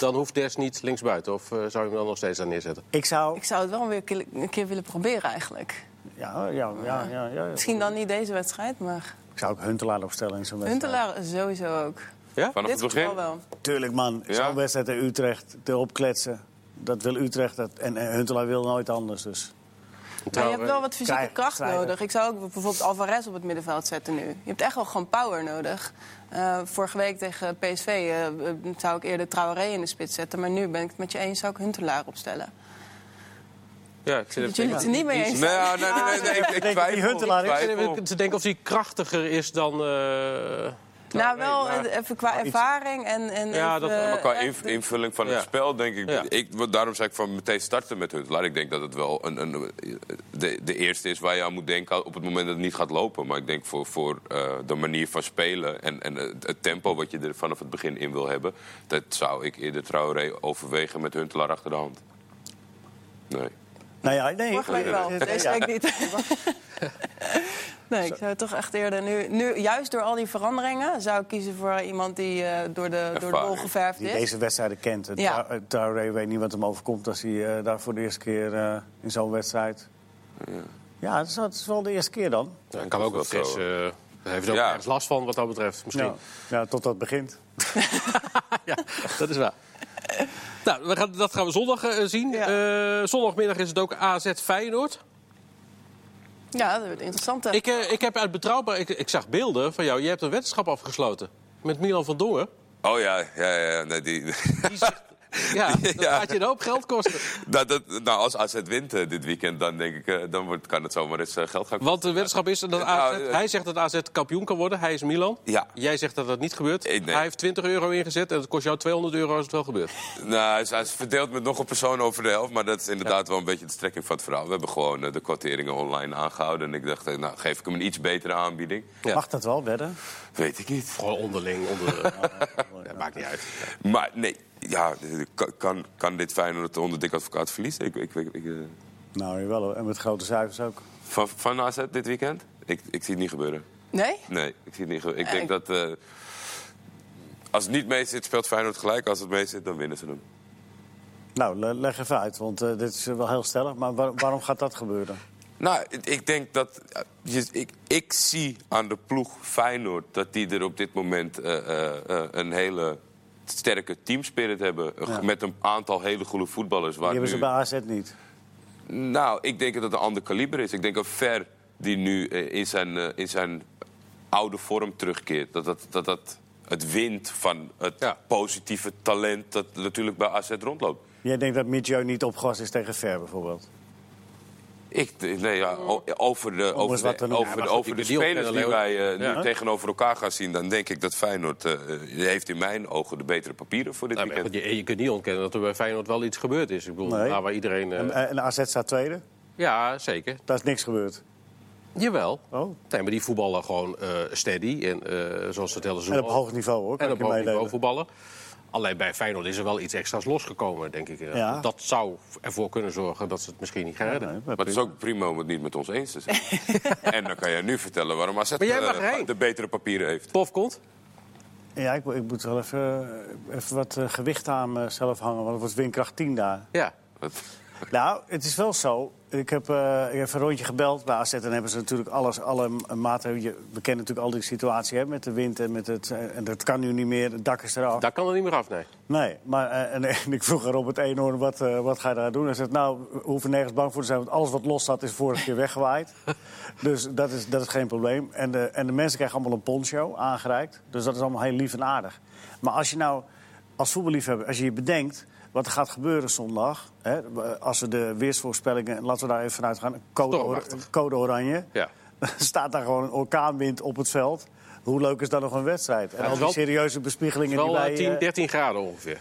dan hoeft Des niet linksbuiten. Of eh, zou je hem dan nog steeds aan neerzetten? Ik zou... Ik zou het wel weer een keer, een keer willen proberen eigenlijk. Ja, ja, ja, ja, ja. Misschien dan niet deze wedstrijd, maar Ik zou ook Huntelaar opstellen in zo'n wedstrijd. Huntelaar sowieso ook. Ja? Vanaf Dit het begin. wel. Tuurlijk man, Ja. zo'n wedstrijd in Utrecht erop kletsen. Dat wil Utrecht dat, en, en Huntelaar wil nooit anders. Dus. Maar je hebt wel wat fysieke Krijgen, kracht nodig. Ik zou ook bijvoorbeeld Alvarez op het middenveld zetten nu. Je hebt echt wel gewoon power nodig. Eh, vorige week tegen PSV eh, eh, zou ik eerder Traoré in de spits zetten. Maar nu ben ik het met je eens, zou ik Huntelaar opstellen. Ja, ik zit Dat jullie het er niet mee eens Nee, nee, nee, nee, nee, ik, ik twijfel. die Huntelaar ik ik te denken of hij krachtiger is dan... eh, Nou, wel maar- eh, even qua ervaring en... en Ja, even, dat- Maar qua eh, inv- invulling van Ja. het spel, denk ik, Ja. ik... Daarom zei ik van meteen starten met Huntelaar. Ik denk dat het wel een, een, de, de eerste is waar je aan moet denken op het moment dat het niet gaat lopen. Maar ik denk voor, voor eh, de manier van spelen en, en het, het tempo wat je er vanaf het begin in wil hebben... dat zou ik eerder Traoré overwegen met Huntelaar achter de hand. Nee. Nou ja, nee. Vorige week wel, Ja. deze week niet. nee, ik zou toch echt eerder nu, nu... Juist door al die veranderingen zou ik kiezen voor iemand die eh, door, de, door de bol geverfd Die is. deze wedstrijden kent. Ja. Traoré weet niet wat hem overkomt als hij eh, daar voor de eerste keer eh, in zo'n wedstrijd... Ja, is, het is wel de eerste keer dan. Ja, kan ook wel Dat fris. zo. eh daar heeft hij ook Ja. ergens last van wat dat betreft. Misschien. Ja, ja tot dat begint. Ja, dat is waar. nou, we gaan, dat gaan we zondag eh, zien. Ja. Eh, zondagmiddag is het ook AZ Feyenoord. Ja, dat wordt interessant. hè. Ik, eh, ik heb uit betrouwbaar... Ik, ik zag beelden van jou. Je hebt een weddenschap afgesloten. Met Milan van Dongen. Oh ja, ja, ja. Nee, die, Die zegt, ja, dat Ja. gaat je een hoop geld kosten. nou, dat, nou, als AZ wint eh, dit weekend, dan denk ik, eh, dan wordt, kan het zomaar eens eh, geld gaan Want de weddenschap is dat AZ, hij zegt dat AZ kampioen kan worden. Hij is Milan. Ja. Jij zegt dat dat niet gebeurt. Nee. Hij heeft 20 euro ingezet en het kost jou 200 euro als het wel gebeurt. Nou, hij is, hij is verdeeld met nog een persoon over de helft. Maar dat is inderdaad wel een beetje de strekking van het verhaal. We hebben gewoon de kwarteringen online aangehouden. En ik dacht, nou, geef ik hem een iets betere aanbieding. Ja. Mag dat wel, wedden? Weet ik niet. Gewoon onderling. Onder, ja, maakt niet uit. Maar nee, ja, kan, kan, dit Feyenoord onder dik advocaat verliezen? Ik, ik, ik, ik, eh, Nou, jawel. En met grote cijfers ook. van, van AZ dit weekend? Ik, ik zie het niet gebeuren. Nee? Nee, ik zie het niet gebeuren. Ik Ja, denk ik- dat... eh, als het niet mee zit, speelt Feyenoord gelijk. Als het mee zit, dan winnen ze hem. Nou, le- leg even uit, want eh, dit is wel heel stellig. Maar waar- waarom gaat dat gebeuren? Nou, ik denk dat. eh, je- ik, ik zie aan de ploeg Feyenoord dat die er op dit moment eh, eh, eh, een hele sterke teamspirit hebben. Ja. Met een aantal hele goede voetballers. Waar Die hebben nu, ze bij AZ niet. Nou, ik denk dat het een ander kaliber is. Ik denk dat Ver, die nu eh, in, zijn, eh, in zijn oude vorm terugkeert, dat dat, dat, dat het wint van het Ja. positieve talent dat natuurlijk bij AZ rondloopt. Jij denkt dat Mitjo niet opgewassen is tegen Ver bijvoorbeeld? Ik, nee, ja, over de, over de, over de, over de spelers die wij eh, nu Ja. tegenover elkaar gaan zien... dan denk ik dat Feyenoord eh, heeft in mijn ogen de betere papieren voor dit Nou, weekend. je, je kunt niet ontkennen dat er bij Feyenoord wel iets gebeurd is. Ik bedoel, Nee. waar iedereen... eh, En, en AZ staat tweede? Ja, zeker. Daar is niks gebeurd. Jawel. Oh. Nee, maar die voetballen gewoon eh, steady. En eh, zoals het hele seizoen En op hoog niveau hoor. En ik op je hoog niveau voetballen. Alleen bij Feyenoord is er wel iets extra's losgekomen, denk ik. eh. Ja. Dat zou ervoor kunnen zorgen dat ze het misschien niet gaan redden. Nee, Maar het is ook prima om het niet met ons eens te zijn. en dan kan je nu vertellen waarom AZ Maar jij mag eh, de betere papieren heeft. Pof komt. Ja, ik, ik moet wel even, even wat eh, gewicht aan mezelf hangen, want het wordt windkracht 10 daar. Ja. Nou, het is wel zo. Ik heb, eh, ik heb een rondje gebeld bij AZ en hebben ze natuurlijk alles, alle maatregelen. je- We kennen natuurlijk al die situatie hè, met de wind en met het. eh, En dat kan nu niet meer, het dak is eraf. Daar kan er niet meer af, nee. Nee, maar eh, en, en ik vroeg op het eenhoorn, wat, wat ga je daar doen? Hij zegt, nou, we hoeven nergens bang voor te zijn, want alles wat los zat is vorige keer weggewaaid. dus dat is, dat is geen probleem. En de, en de mensen krijgen allemaal een poncho aangereikt. Dus dat is allemaal heel lief en aardig. Maar als je nou als voetballiefhebber, als je je bedenkt wat er gaat gebeuren zondag... Hè, als we de weersvoorspellingen, laten we daar even vanuit gaan, code, or- code oranje... Ja. Dan staat daar gewoon een orkaanwind op het veld. Hoe leuk is dan nog een wedstrijd? En het al die wel- serieuze bespiegelingen Wel die eh, wij... 10, eh, 13 graden ongeveer.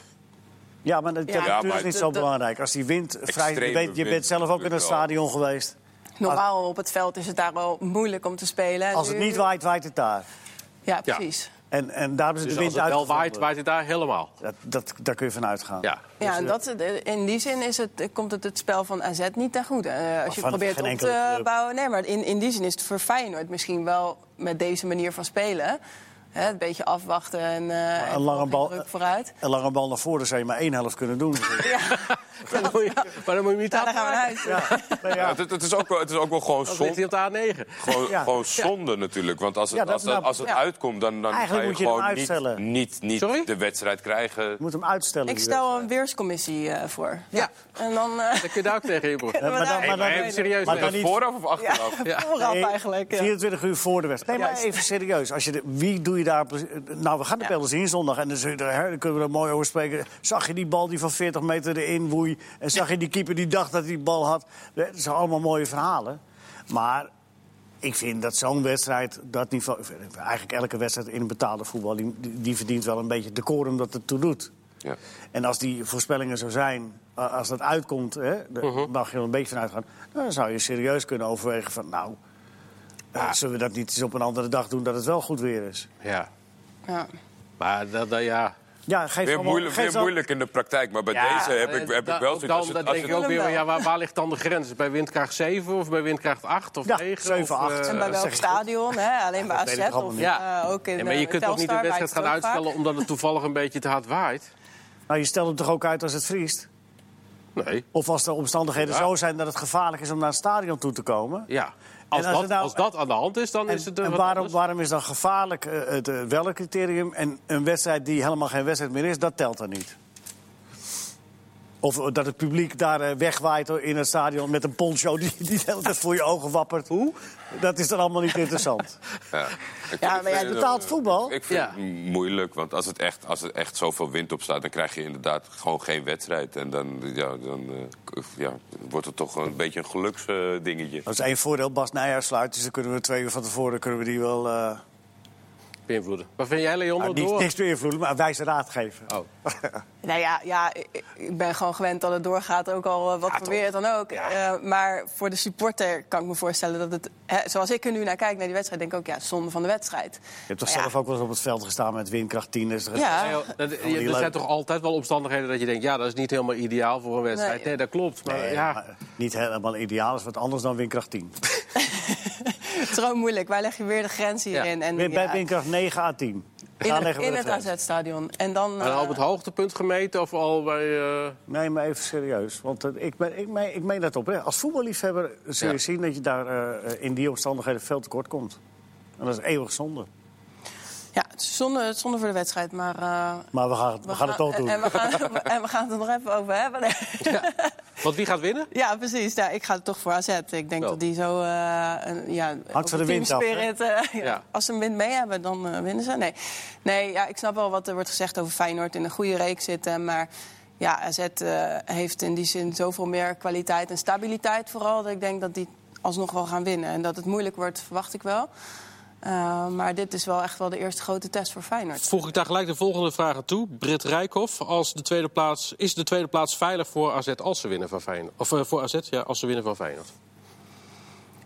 ja, maar dat, ja, Ja, natuurlijk maar is niet zo belangrijk. Als die wind vrij... Je, weet, je bent zelf ook in wel. stadion geweest. Normaal op het veld is het daar wel moeilijk om te spelen. En Als het niet waait, waait het daar. Ja, precies. En, en daar hebben ze Dus de wind het wel waait, waait het daar helemaal. Dat, dat, daar kun je van uitgaan. Ja. Ja, Dus, en eh, dat, in die zin is het, komt het het spel van AZ niet ten goede. Eh, als je probeert op te club. bouwen. Nee, maar in, in die zin is het voor Feyenoord misschien wel met deze manier van spelen. Hè, een beetje afwachten en, eh, en lange bal- druk vooruit. Een lange bal naar voren zou je maar één helft kunnen doen. Maar dan moet je, maar dan moet je niet Ja, dan gaan we naar huis. ja. Ja, ja. het, het is ook wel, het is ook wel gewoon zonde, op de A9. gewoon, Ja. gewoon zonde natuurlijk. Want als het, Ja, dat- als nou, het ja. uitkomt, dan, dan Eigenlijk ga je je gewoon niet, uitstellen. niet, niet Sorry? de wedstrijd krijgen. Je moet hem uitstellen. Ik stel een weerscommissie eh, voor. Ja. En dan... eh Dan kun je daar ook tegen in, broer. Ja, maar dan, maar dan, even serieus. maar dan Is niet- dat vooraf of achteraf? Ja. vooraf eigenlijk. ja. 24 uur voor de wedstrijd. Nee, maar even serieus. Als je de, wie doe je daar... Nou, we gaan de Ja. spelers zien zondag. En dan, je hè, dan kunnen we er mooi over spreken. Zag je die bal die van 40 meter erin woei? En zag je die keeper die dacht dat hij die bal had? Dat zijn allemaal mooie verhalen. Maar ik vind dat zo'n wedstrijd, dat niveau... Eigenlijk elke wedstrijd in een betaalde voetbal... die, die verdient wel een beetje decorum dat het toe doet. Ja. En als die voorspellingen zo zijn, als dat uitkomt, hè, daar Mhm. mag je er een beetje van uitgaan. Dan zou je serieus kunnen overwegen van, nou, eh, zullen we dat niet eens op een andere dag doen dat het wel goed weer is? Ja. Ja. Maar dat, dat, ja... Ja, geef Weer, moeilijk, geef weer dan- moeilijk in de praktijk. Maar bij Ja, deze heb ik, eh, heb da- ik wel zoiets. Dan, als het- dan als denk ik ook weer, ja, waar, waar ligt dan de grens? Bij windkracht 7 of bij windkracht 8 of Ja, 9? 7, of, 8. eh, En bij welk stadion? Hè? Alleen bij AZ of niet. Ja. eh, ook in Ja, maar je kunt toch niet de wedstrijd gaan vaak. uitstellen omdat het toevallig een beetje te hard waait? Nou, je stelt hem toch ook uit als het vriest? Nee. Of als de omstandigheden Ja. zo zijn dat het gevaarlijk is om naar het stadion toe te komen? Ja. Als, als dat, het nou- als dat aan de hand is, dan En, is het... en waarom, waarom is dan gevaarlijk eh, het eh, wel een criterium... en een wedstrijd die helemaal geen wedstrijd meer is, dat telt dan niet? Of dat het publiek daar eh, wegwaait in het stadion met een poncho die, die de hele tijd voor je ogen wappert. Hoe? Dat is dan allemaal niet interessant. Ja, Ja, maar betaald het- voetbal? Ik vind Ja. het moeilijk, want als, het echt, als er echt zoveel wind op staat... dan krijg je inderdaad gewoon geen wedstrijd. En dan, ja, dan eh, ja, wordt het toch een beetje een geluksdingetje. Dat is één voordeel. Bas Nijhuis sluit, dus dan kunnen we twee uur van tevoren kunnen we die wel... eh, beïnvloeden. Wat vind jij, Leon? nou, niet, door? niks beïnvloeden, maar wijze raad geven. Oh. Nou ja, ja ik, ik ben gewoon gewend dat het doorgaat, ook al eh, wat voor weer het dan ook. Eh, maar voor de supporter kan ik me voorstellen dat het... Hè, zoals ik er nu naar kijk, naar die wedstrijd, denk ik ook... ja, zonde van de wedstrijd. Je hebt toch Maar ja. zelf ook wel eens op het veld gestaan met windkracht 10. Dus er Ja. Dat- er leuk. zijn toch altijd wel omstandigheden dat je denkt... ja, dat is niet helemaal ideaal voor een wedstrijd. Nee. Nee, dat klopt. Maar, Nee, ja, maar niet helemaal ideaal, is wat anders dan windkracht 10. Het is gewoon moeilijk. Waar leg je weer de grens hierin? En, Bij ja, windkracht 9 à 10. In het, in. AZ-stadion. En dan... maar dan op eh, het hoogtepunt gemeten of al bij... eh, Nee, maar even serieus. Want eh, ik, ben, ik, meen, ik meen dat oprecht. Als voetballiefhebber zul je Ja. zien dat je daar eh, in die omstandigheden veel tekort komt. En dat is eeuwig zonde. Ja, het is zonde, het is zonde voor de wedstrijd, maar... eh, Maar we gaan, we gaan het toch doen. En we gaan, en we gaan het er nog even over hebben. Want wie gaat winnen? Ja, precies. Ja, ik ga het toch voor AZ. Ik denk Wel. dat die zo... eh, een, ja, Hangt van de wind af, eh, ja. Als ze een wind mee hebben, dan eh, winnen ze. Nee, nee ja, ik snap wel wat er wordt gezegd over Feyenoord. In een goede reeks zitten, maar... Ja, AZ eh, heeft in die zin zoveel meer kwaliteit en stabiliteit vooral... dat ik denk dat die alsnog wel gaan winnen. En dat het moeilijk wordt, verwacht ik wel. Eh, maar dit is wel echt wel de eerste grote test voor Feyenoord. Voeg ik daar gelijk de volgende vraag aan toe. Britt Rijkoff, als de tweede plaats, is de tweede plaats veilig voor AZ als ze winnen van Feyenoord? Of eh, voor AZ, ja, als ze winnen van Feyenoord?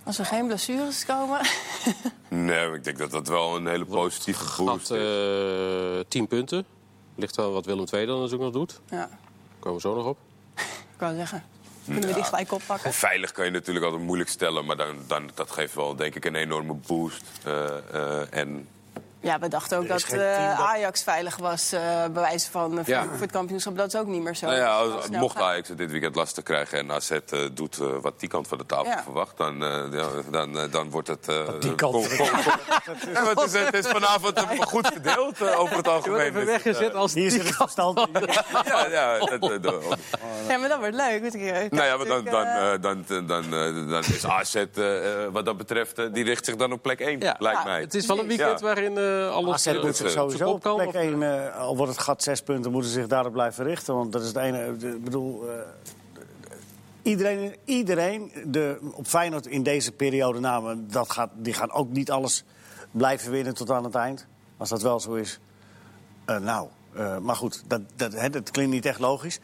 Als er geen blessures komen. Nee, maar ik denk dat dat wel een hele positieve Had is. eh 10 punten. Ligt wel wat Willem II dan natuurlijk nog doet. ja, Komen we zo nog op. ik wou zeggen. Kunnen we die gelijk oppakken? Veilig kan je natuurlijk altijd moeilijk stellen, maar dan, dan, dat geeft wel denk ik een enorme boost. Eh, eh, en Ja, we dachten ook is dat eh, dat- Ajax veilig was, eh bij wijze van eh, Ja. voor, voor het kampioenschap. Dat is ook niet meer zo. nou ja, mocht gaat. Ajax het dit weekend lastig krijgen en AZ eh, doet wat die kant van de tafel Ja. verwacht, dan, eh, ja, dan, dan wordt het... eh, die kant kom- van de kom- kom- het, is, het is vanavond goed verdeeld eh, over het Je wordt algemeen. even weggezet als Hier zit het verstand in. ja, ja, dat, Ja, maar dat wordt leuk. Moet ik, Nou ja, maar dan, dan, dan, dan, dan, dan is AZ, wat dat betreft, die richt zich dan op plek 1, Ja. lijkt Ja, mij. Het is wel een weekend Ja. waarin alles AZ eh, moet zich op zijn sowieso op plek Of- 1, eh, al wordt het gat zes punten, moeten ze zich daarop blijven richten. Want dat is het ene. Ik bedoel, eh, iedereen, iedereen de, op Feyenoord in deze periode namen, dat gaat, die gaan ook niet alles blijven winnen tot aan het eind. Als dat wel zo is. eh, nou, eh, maar goed, dat, dat, hè, dat klinkt niet echt logisch.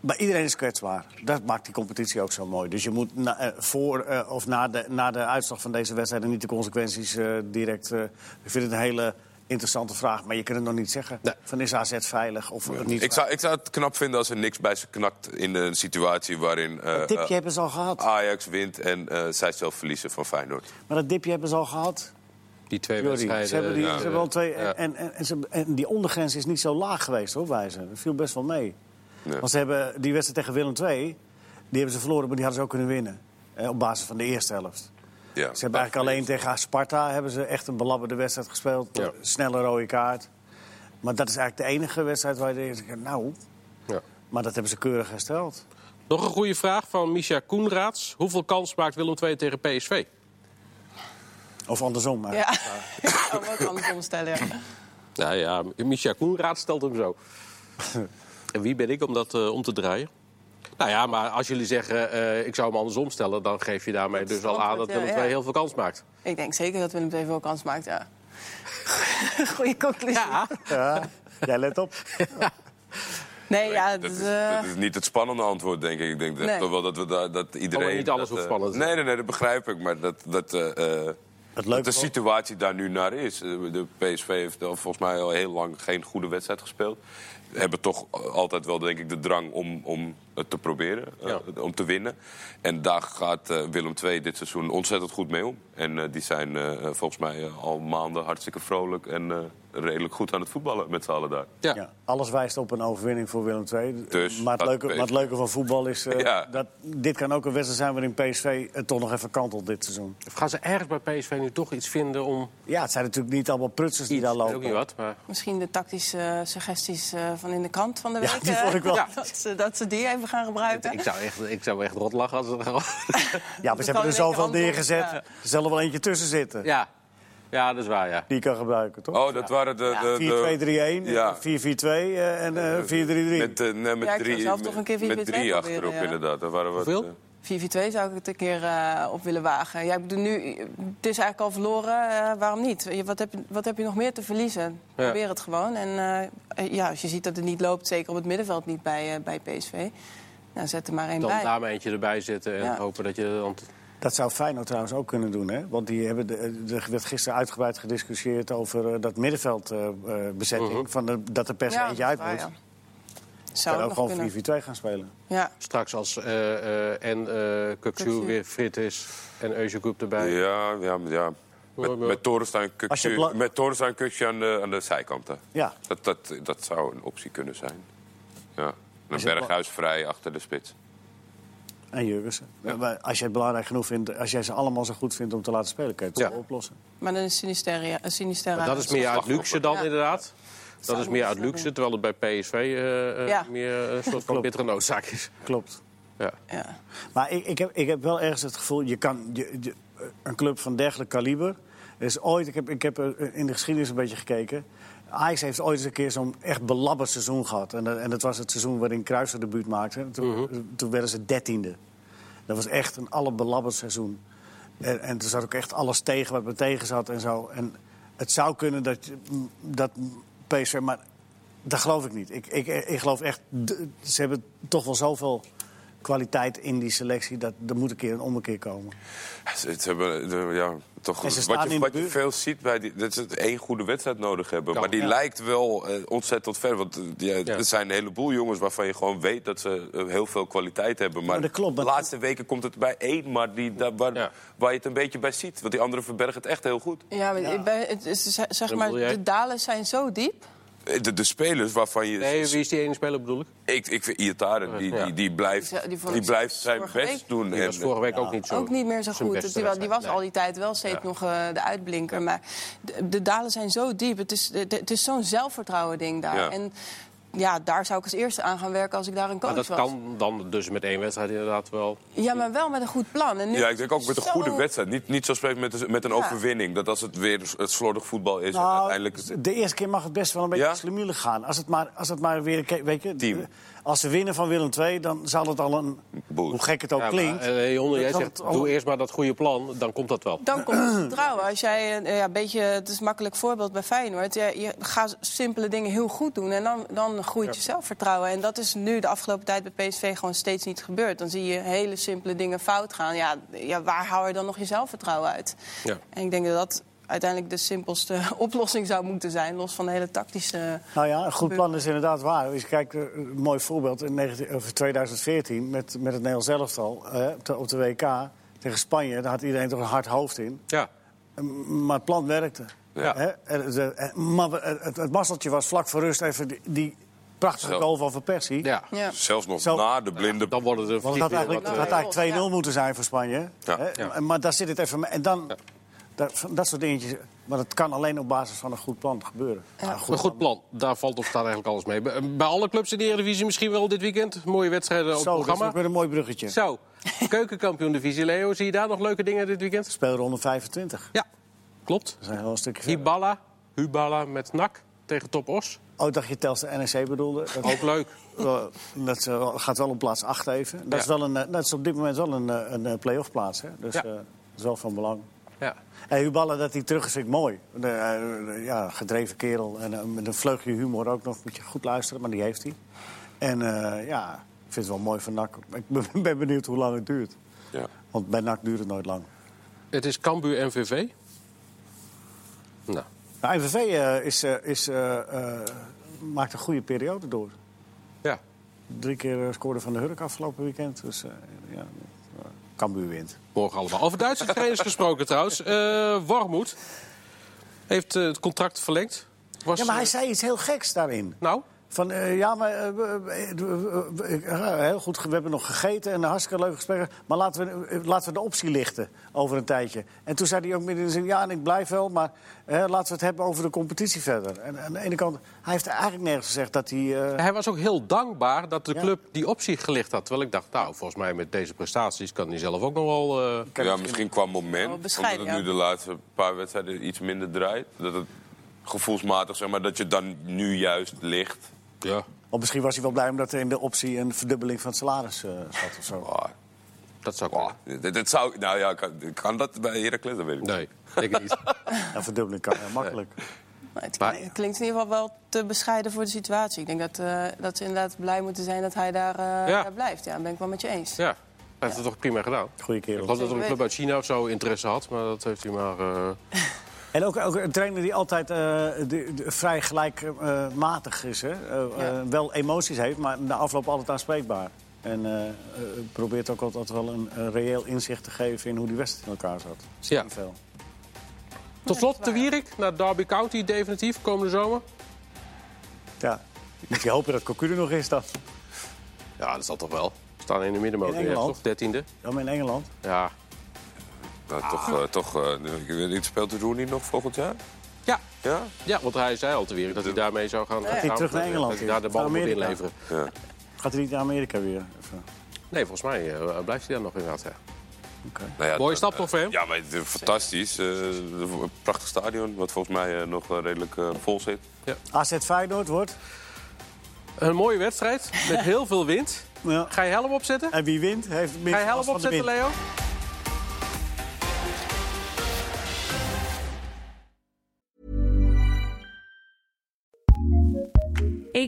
Maar iedereen is kwetsbaar. Dat maakt die competitie ook zo mooi. Dus je moet na- eh, voor eh, of na de, na de uitslag van deze wedstrijden niet de consequenties eh, direct. eh, ik vind het een hele interessante vraag, maar je kunt het nog niet zeggen. Nee. Van is AZ veilig of niet? Ik zou, ik zou het knap vinden als er niks bij ze knakt in een situatie waarin eh, dat dipje hebben ze al gehad. Ajax wint en zij zelf verliezen van Feyenoord. Maar dat dipje hebben ze al gehad. Die twee Jordi. wedstrijden. Ze hebben, die, ze hebben al twee. ja. En, en, en die ondergrens is niet zo laag geweest hoor, bij ze. Dat viel best wel mee. Ja. Want ze hebben die wedstrijd tegen Willem II, die hebben ze verloren, maar die hadden ze ook kunnen winnen. Eh, op basis van de eerste helft. Ja. Ze hebben eigenlijk alleen tegen Sparta hebben ze echt een belabberde wedstrijd gespeeld. Ja. Snelle rode kaart. Maar dat is eigenlijk de enige wedstrijd waar je denkt, nou... Ja. Maar dat hebben ze keurig hersteld. Nog een goede vraag van Misha Koenraads. Hoeveel kans maakt Willem II tegen PSV? Of andersom. Maar. Ja, ik kan ook andersom stellen. Ja. Nou ja, Misha Koenraads stelt hem zo. en wie ben ik om dat eh, om te draaien? Nou ja, maar als jullie zeggen, eh, ik zou hem andersom stellen... dan geef je daarmee dus al aan dat Willem II ja. heel veel kans maakt. Ik denk zeker dat Willem II veel kans maakt, ja. Goeie conclusie. Ja, Ja, jij let op. Nee, ja, dat, dat, is, eh, dat is niet het spannende antwoord, denk ik. Ik denk Nee. toch wel dat, we daar dat iedereen... Oh, niet alles dat, eh, spannend. Nee, nee, nee, dat begrijp ik. Maar dat, dat, eh, eh, Het dat de situatie daar nu naar is. De PSV heeft volgens mij al heel lang geen goede wedstrijd gespeeld. Hebben toch altijd wel, denk ik, de drang om, om het te proberen. eh, om te winnen. En daar gaat eh, Willem II dit seizoen ontzettend goed mee om. En eh, die zijn eh, volgens mij al maanden hartstikke vrolijk en eh, redelijk goed aan het voetballen met z'n allen daar. ja. Ja, alles wijst op een overwinning voor Willem II. Dus, maar, het leuke, maar het leuke van voetbal is... eh, Ja. dat, dit kan ook een wedstrijd zijn waarin PSV het toch nog even kantelt dit seizoen. Of gaan ze ergens bij PSV nu toch iets vinden om... Ja, het zijn natuurlijk niet allemaal prutsers die daar lopen. Ook niet wat, maar... misschien de tactische suggesties eh, van in de krant van de Ja, week. die eh, vond ik wel. Ja. Dat, ze, dat ze die even gaan gebruiken. Ik zou echt, ik zou echt rot lachen als het gewoon... Ja, maar ze hebben er zoveel neergezet. ja. Er zal er wel eentje tussen zitten. ja. ja, dat is waar, ja. Die je kan gebruiken, toch? Oh, dat waren de... de, de 4-2-3-1, Ja. 4-4-2 eh, en eh, 4-3-3. Met, eh, nee, met Ja, ik drie, zelf toch een keer 4-4-2 met drie achterop, ja. inderdaad. Daar waren we Hoeveel? Eh, 4-4-2 zou ik het een keer eh, op willen wagen. Ja, ik bedoel, nu, het is eigenlijk al verloren. eh, waarom niet? Je- Wat heb, je, wat heb je nog meer te verliezen? Probeer het gewoon. En eh, ja, als je ziet dat het niet loopt, zeker op het middenveld niet bij, bij PSV... Nou, zet er maar één Dan bij. daar maar eentje erbij zetten en Ja. hopen dat je... Dan... Dat zou Feyenoord trouwens ook kunnen doen, hè? Want die hebben er werd gisteren uitgebreid gediscussieerd over dat middenveldbezetting. Mhm. van de, dat er per se Ja, eentje uit moet. ja. Zou Zou ook gewoon kunnen. 4-4-2 gaan spelen. Ja, Straks als eh, eh, en eh Kukçu. weer fit is en Eusekoep erbij. Ja, ja, ja. Ja, Met, met Torenstein Als je Kukçu bla- met Torenstein aan de, aan de zijkanten. Ja, Dat, dat, dat zou een optie kunnen zijn. Ja. Een je bla- berghuis vrij achter de spits. en Jurgensen. Maar Als jij het belangrijk genoeg vindt, als jij ze allemaal zo goed vindt om te laten spelen, kun je het Ja. wel oplossen. maar dan is Sinisterra... Sinisterra Maar dat is meer uit luxe dan Ja. inderdaad. Dat is meer uit luxe, terwijl het bij PSV eh, eh, Ja. meer een soort van bittere noodzaak is. Klopt. Ja. Ja. Maar ik, ik, heb, ik heb wel ergens het gevoel, je kan je, je- een club van dergelijk kaliber. Er is ooit, ik heb, ik heb er in de geschiedenis een beetje gekeken. Ajax heeft ooit eens een keer zo'n echt belabberd seizoen gehad. En, dat- en dat was het seizoen waarin Cruijff zijn debuut maakte. Toen, toen werden ze dertiende. Dat was echt een allerbelabberd seizoen. En, en toen zat ook echt alles tegen wat me tegen zat en zo. En het zou kunnen dat, je- dat PSV... Maar dat geloof ik niet. Ik, ik, ik geloof echt... Ze hebben toch wel zoveel kwaliteit in die selectie. Dat, er moet een keer een ommekeer komen. Ze, ze hebben de- ja, toch, wat je, in de wat je veel ziet bij die, dat ze één goede wedstrijd nodig hebben. Kan, maar die ja. lijkt wel eh, ontzettend ver. Want eh, ja, Ja. er zijn een heleboel jongens waarvan je gewoon weet dat ze eh, heel veel kwaliteit hebben. Maar Ja, dat klopt, de laatste weken komt het bij één, maar die, daar, waar, Ja. waar je het een beetje bij ziet. Want die andere verbergen het echt heel goed. Ja, maar bij- het zeg maar, de dalen zijn zo diep. Eh, De, de spelers waarvan je... Nee, wie is die ene speler bedoel ik? Ik, ik vind Iataren, die, Ja. die, die blijft, die blijft zijn best week. doen. Die was En, vorige week ook niet zo. Ook niet meer zo goed. beste Die, die was al die tijd wel steeds Ja. nog eh, de uitblinker. Maar de, de dalen zijn zo diep. Het is, het, het is zo'n zelfvertrouwen ding daar. Ja. En ja, daar zou ik als eerste aan gaan werken als ik daar een coach Maar dat was. kan dan dus met één wedstrijd inderdaad wel. Ja, maar wel met een goed plan. En nu Ja, ik denk ook met een zo- goede wedstrijd. Niet, niet zo spreken met, met een Ja. overwinning. Dat als het weer het slordig voetbal is. Nou, uiteindelijk... de eerste keer mag het best wel een beetje Ja? slimielig gaan. Als het maar, als het maar weer... Weet je, Team. Als ze winnen van Willem II, dan zal het al een... Hoe gek het ook Ja, klinkt. Maar, eh, Jonne, jij zegt, al- doe eerst maar dat goede plan, dan komt dat wel. Dan komt het vertrouwen. Als jij ja, een beetje, het is een makkelijk voorbeeld bij Feyenoord. Ja, je gaat simpele dingen heel goed doen en dan, dan groeit je zelfvertrouwen. En dat is nu de afgelopen tijd bij PSV gewoon steeds niet gebeurd. Dan zie je hele simpele dingen fout gaan. Ja, ja waar hou je dan nog je zelfvertrouwen uit? Ja. En ik denk dat dat uiteindelijk de simpelste oplossing zou moeten zijn, los van de hele tactische. Nou ja, een goed plan is inderdaad waar. Als je kijkt, eh, een mooi voorbeeld in 19 of 2014 met, met het Nederlands elftal eh, op de- WK tegen Spanje. Daar had iedereen toch een hard hoofd in. Ja, Maar het plan werkte. Ja. Hè? Maar het, het mazzeltje was vlak voor rust even die, die prachtige goal van Van Persie. ja. Ja. Zelfs nog Zo. na de blinde... Dan worden de Want het had eigenlijk, eh, eigenlijk 2-0 Ja. moeten zijn voor Spanje. Ja. Hè? Maar daar zit het even mee. En dan, dat, dat soort dingetjes. Maar dat kan alleen op basis van een goed plan gebeuren. Ja, Een goed plan, daar valt of staat eigenlijk alles mee. Bij bij alle clubs in de Eredivisie misschien wel dit weekend. Mooie wedstrijden op het Zo, dat programma. ook weer een mooi bruggetje. Zo, keukenkampioen-divisie, Leo. Zie je daar nog leuke dingen dit weekend? Speelronde 25. Ja, klopt. Dat zijn wel een stukje verder. Hiballa, Huballa met NAC tegen Top Os. Oh, dacht je Telstar NEC bedoelde. Dat, Ook leuk. dat eh, gaat wel op plaats 8 even. Dat, is, wel een, eh, dat is op dit moment wel een, eh, een eh, play-off plaats. Hè? Dus Ja. eh, dat is wel van belang. Ja. En Huballa, dat hij terug is, vind ik mooi. De, eh, ja, gedreven kerel. En eh, met een vleugje humor ook nog. Moet je goed luisteren, maar die heeft hij. En eh, ja, ik vind het wel mooi van NAC. Ik ben- ben benieuwd hoe lang het duurt. Ja. Want bij NAC duurt het nooit lang. Het is Cambuur MVV. Nou, Nou, MVV is, is, maakt een goede periode door. ja. Drie keer scoorde van de Hurk afgelopen weekend. Dus ja, Cambuur wint. Morgen allemaal. Over Duitse trainers gesproken trouwens. Eh Wormoed heeft eh, het contract verlengd. Was, Ja, maar hij eh, zei iets heel geks daarin. Nou, Van, eh, ja, maar eh, eh, heel goed, we hebben nog gegeten en een hartstikke leuk gesprek. Maar laten we, laten we de optie lichten over een tijdje. En toen zei hij ook midden in de zin, ja, en ik blijf wel, maar laten we het hebben over de competitie verder. En aan de ene kant, hij heeft eigenlijk nergens gezegd dat hij... eh, hij was ook heel dankbaar dat de Ja. club die optie gelicht had. Terwijl ik dacht, nou, volgens mij met deze prestaties kan hij zelf ook nog wel... eh, ja, misschien- qua moment. Bescheiden, omdat het nu de laatste paar wedstrijden iets minder draait. Dat het gevoelsmatig, zeg maar, dat je dan nu juist ligt. Ja, Of misschien was hij wel blij omdat er in de optie een verdubbeling van het salaris eh, zat of zo. Ah, dat zou ik ah, dit, dit zou, nou ja, kan, kan dat bij Heracles? Dat weet ik niet. Nee, ik niet. Een verdubbeling kan heel makkelijk. Maar het, Maar- klinkt in ieder geval wel te bescheiden voor de situatie. Ik denk dat, eh, dat ze inderdaad blij moeten zijn dat hij daar, eh, Ja. daar blijft. Ja, dat ben ik wel met je eens. Ja, hij heeft het toch prima gedaan. Goeie Ik kerel. geloof dat er een club uit China of zo interesse had, maar dat heeft hij maar... eh, En ook, ook een trainer die altijd eh, de, de- vrij gelijkmatig is. Hè? Eh, Ja. eh, wel emoties heeft, maar na afloop altijd aanspreekbaar. En eh, eh, probeert ook altijd wel een, een reëel inzicht te geven in hoe die wedstrijd in elkaar zat. Ja. veel. Tot slot de Wierik naar Derby County definitief komende zomer. Ja. Moet je hopen dat Cocu er nog is dan. Ja, dat zal toch wel. We staan in de middenmoot In weer, Engeland? toch? Dertiende. Ja, maar in Engeland. Ja. Nou, toch, eh, toch eh, ik weet niet, speelt de Rooney nog volgend jaar? Ja. Ja? ja, want hij zei al te weer dat hij daarmee zou gaan... hij gaan- terug naar Engeland Dat hij daar de bal moet inleveren. ja. Gaat hij niet naar Amerika weer? Even. Nee, volgens mij eh, blijft hij daar nog inderdaad. Ja. Oké. Nou ja, Mooie stap toch voor hem? Ja, maar het fantastisch. Eh, een prachtig stadion, wat volgens mij eh, nog eh, redelijk eh, vol zit. AZ Feyenoord wordt. Een mooie wedstrijd met heel veel wind. Ja. Ga je helm opzetten? En wie wint, heeft Ga je helm last van de opzetten. Leo?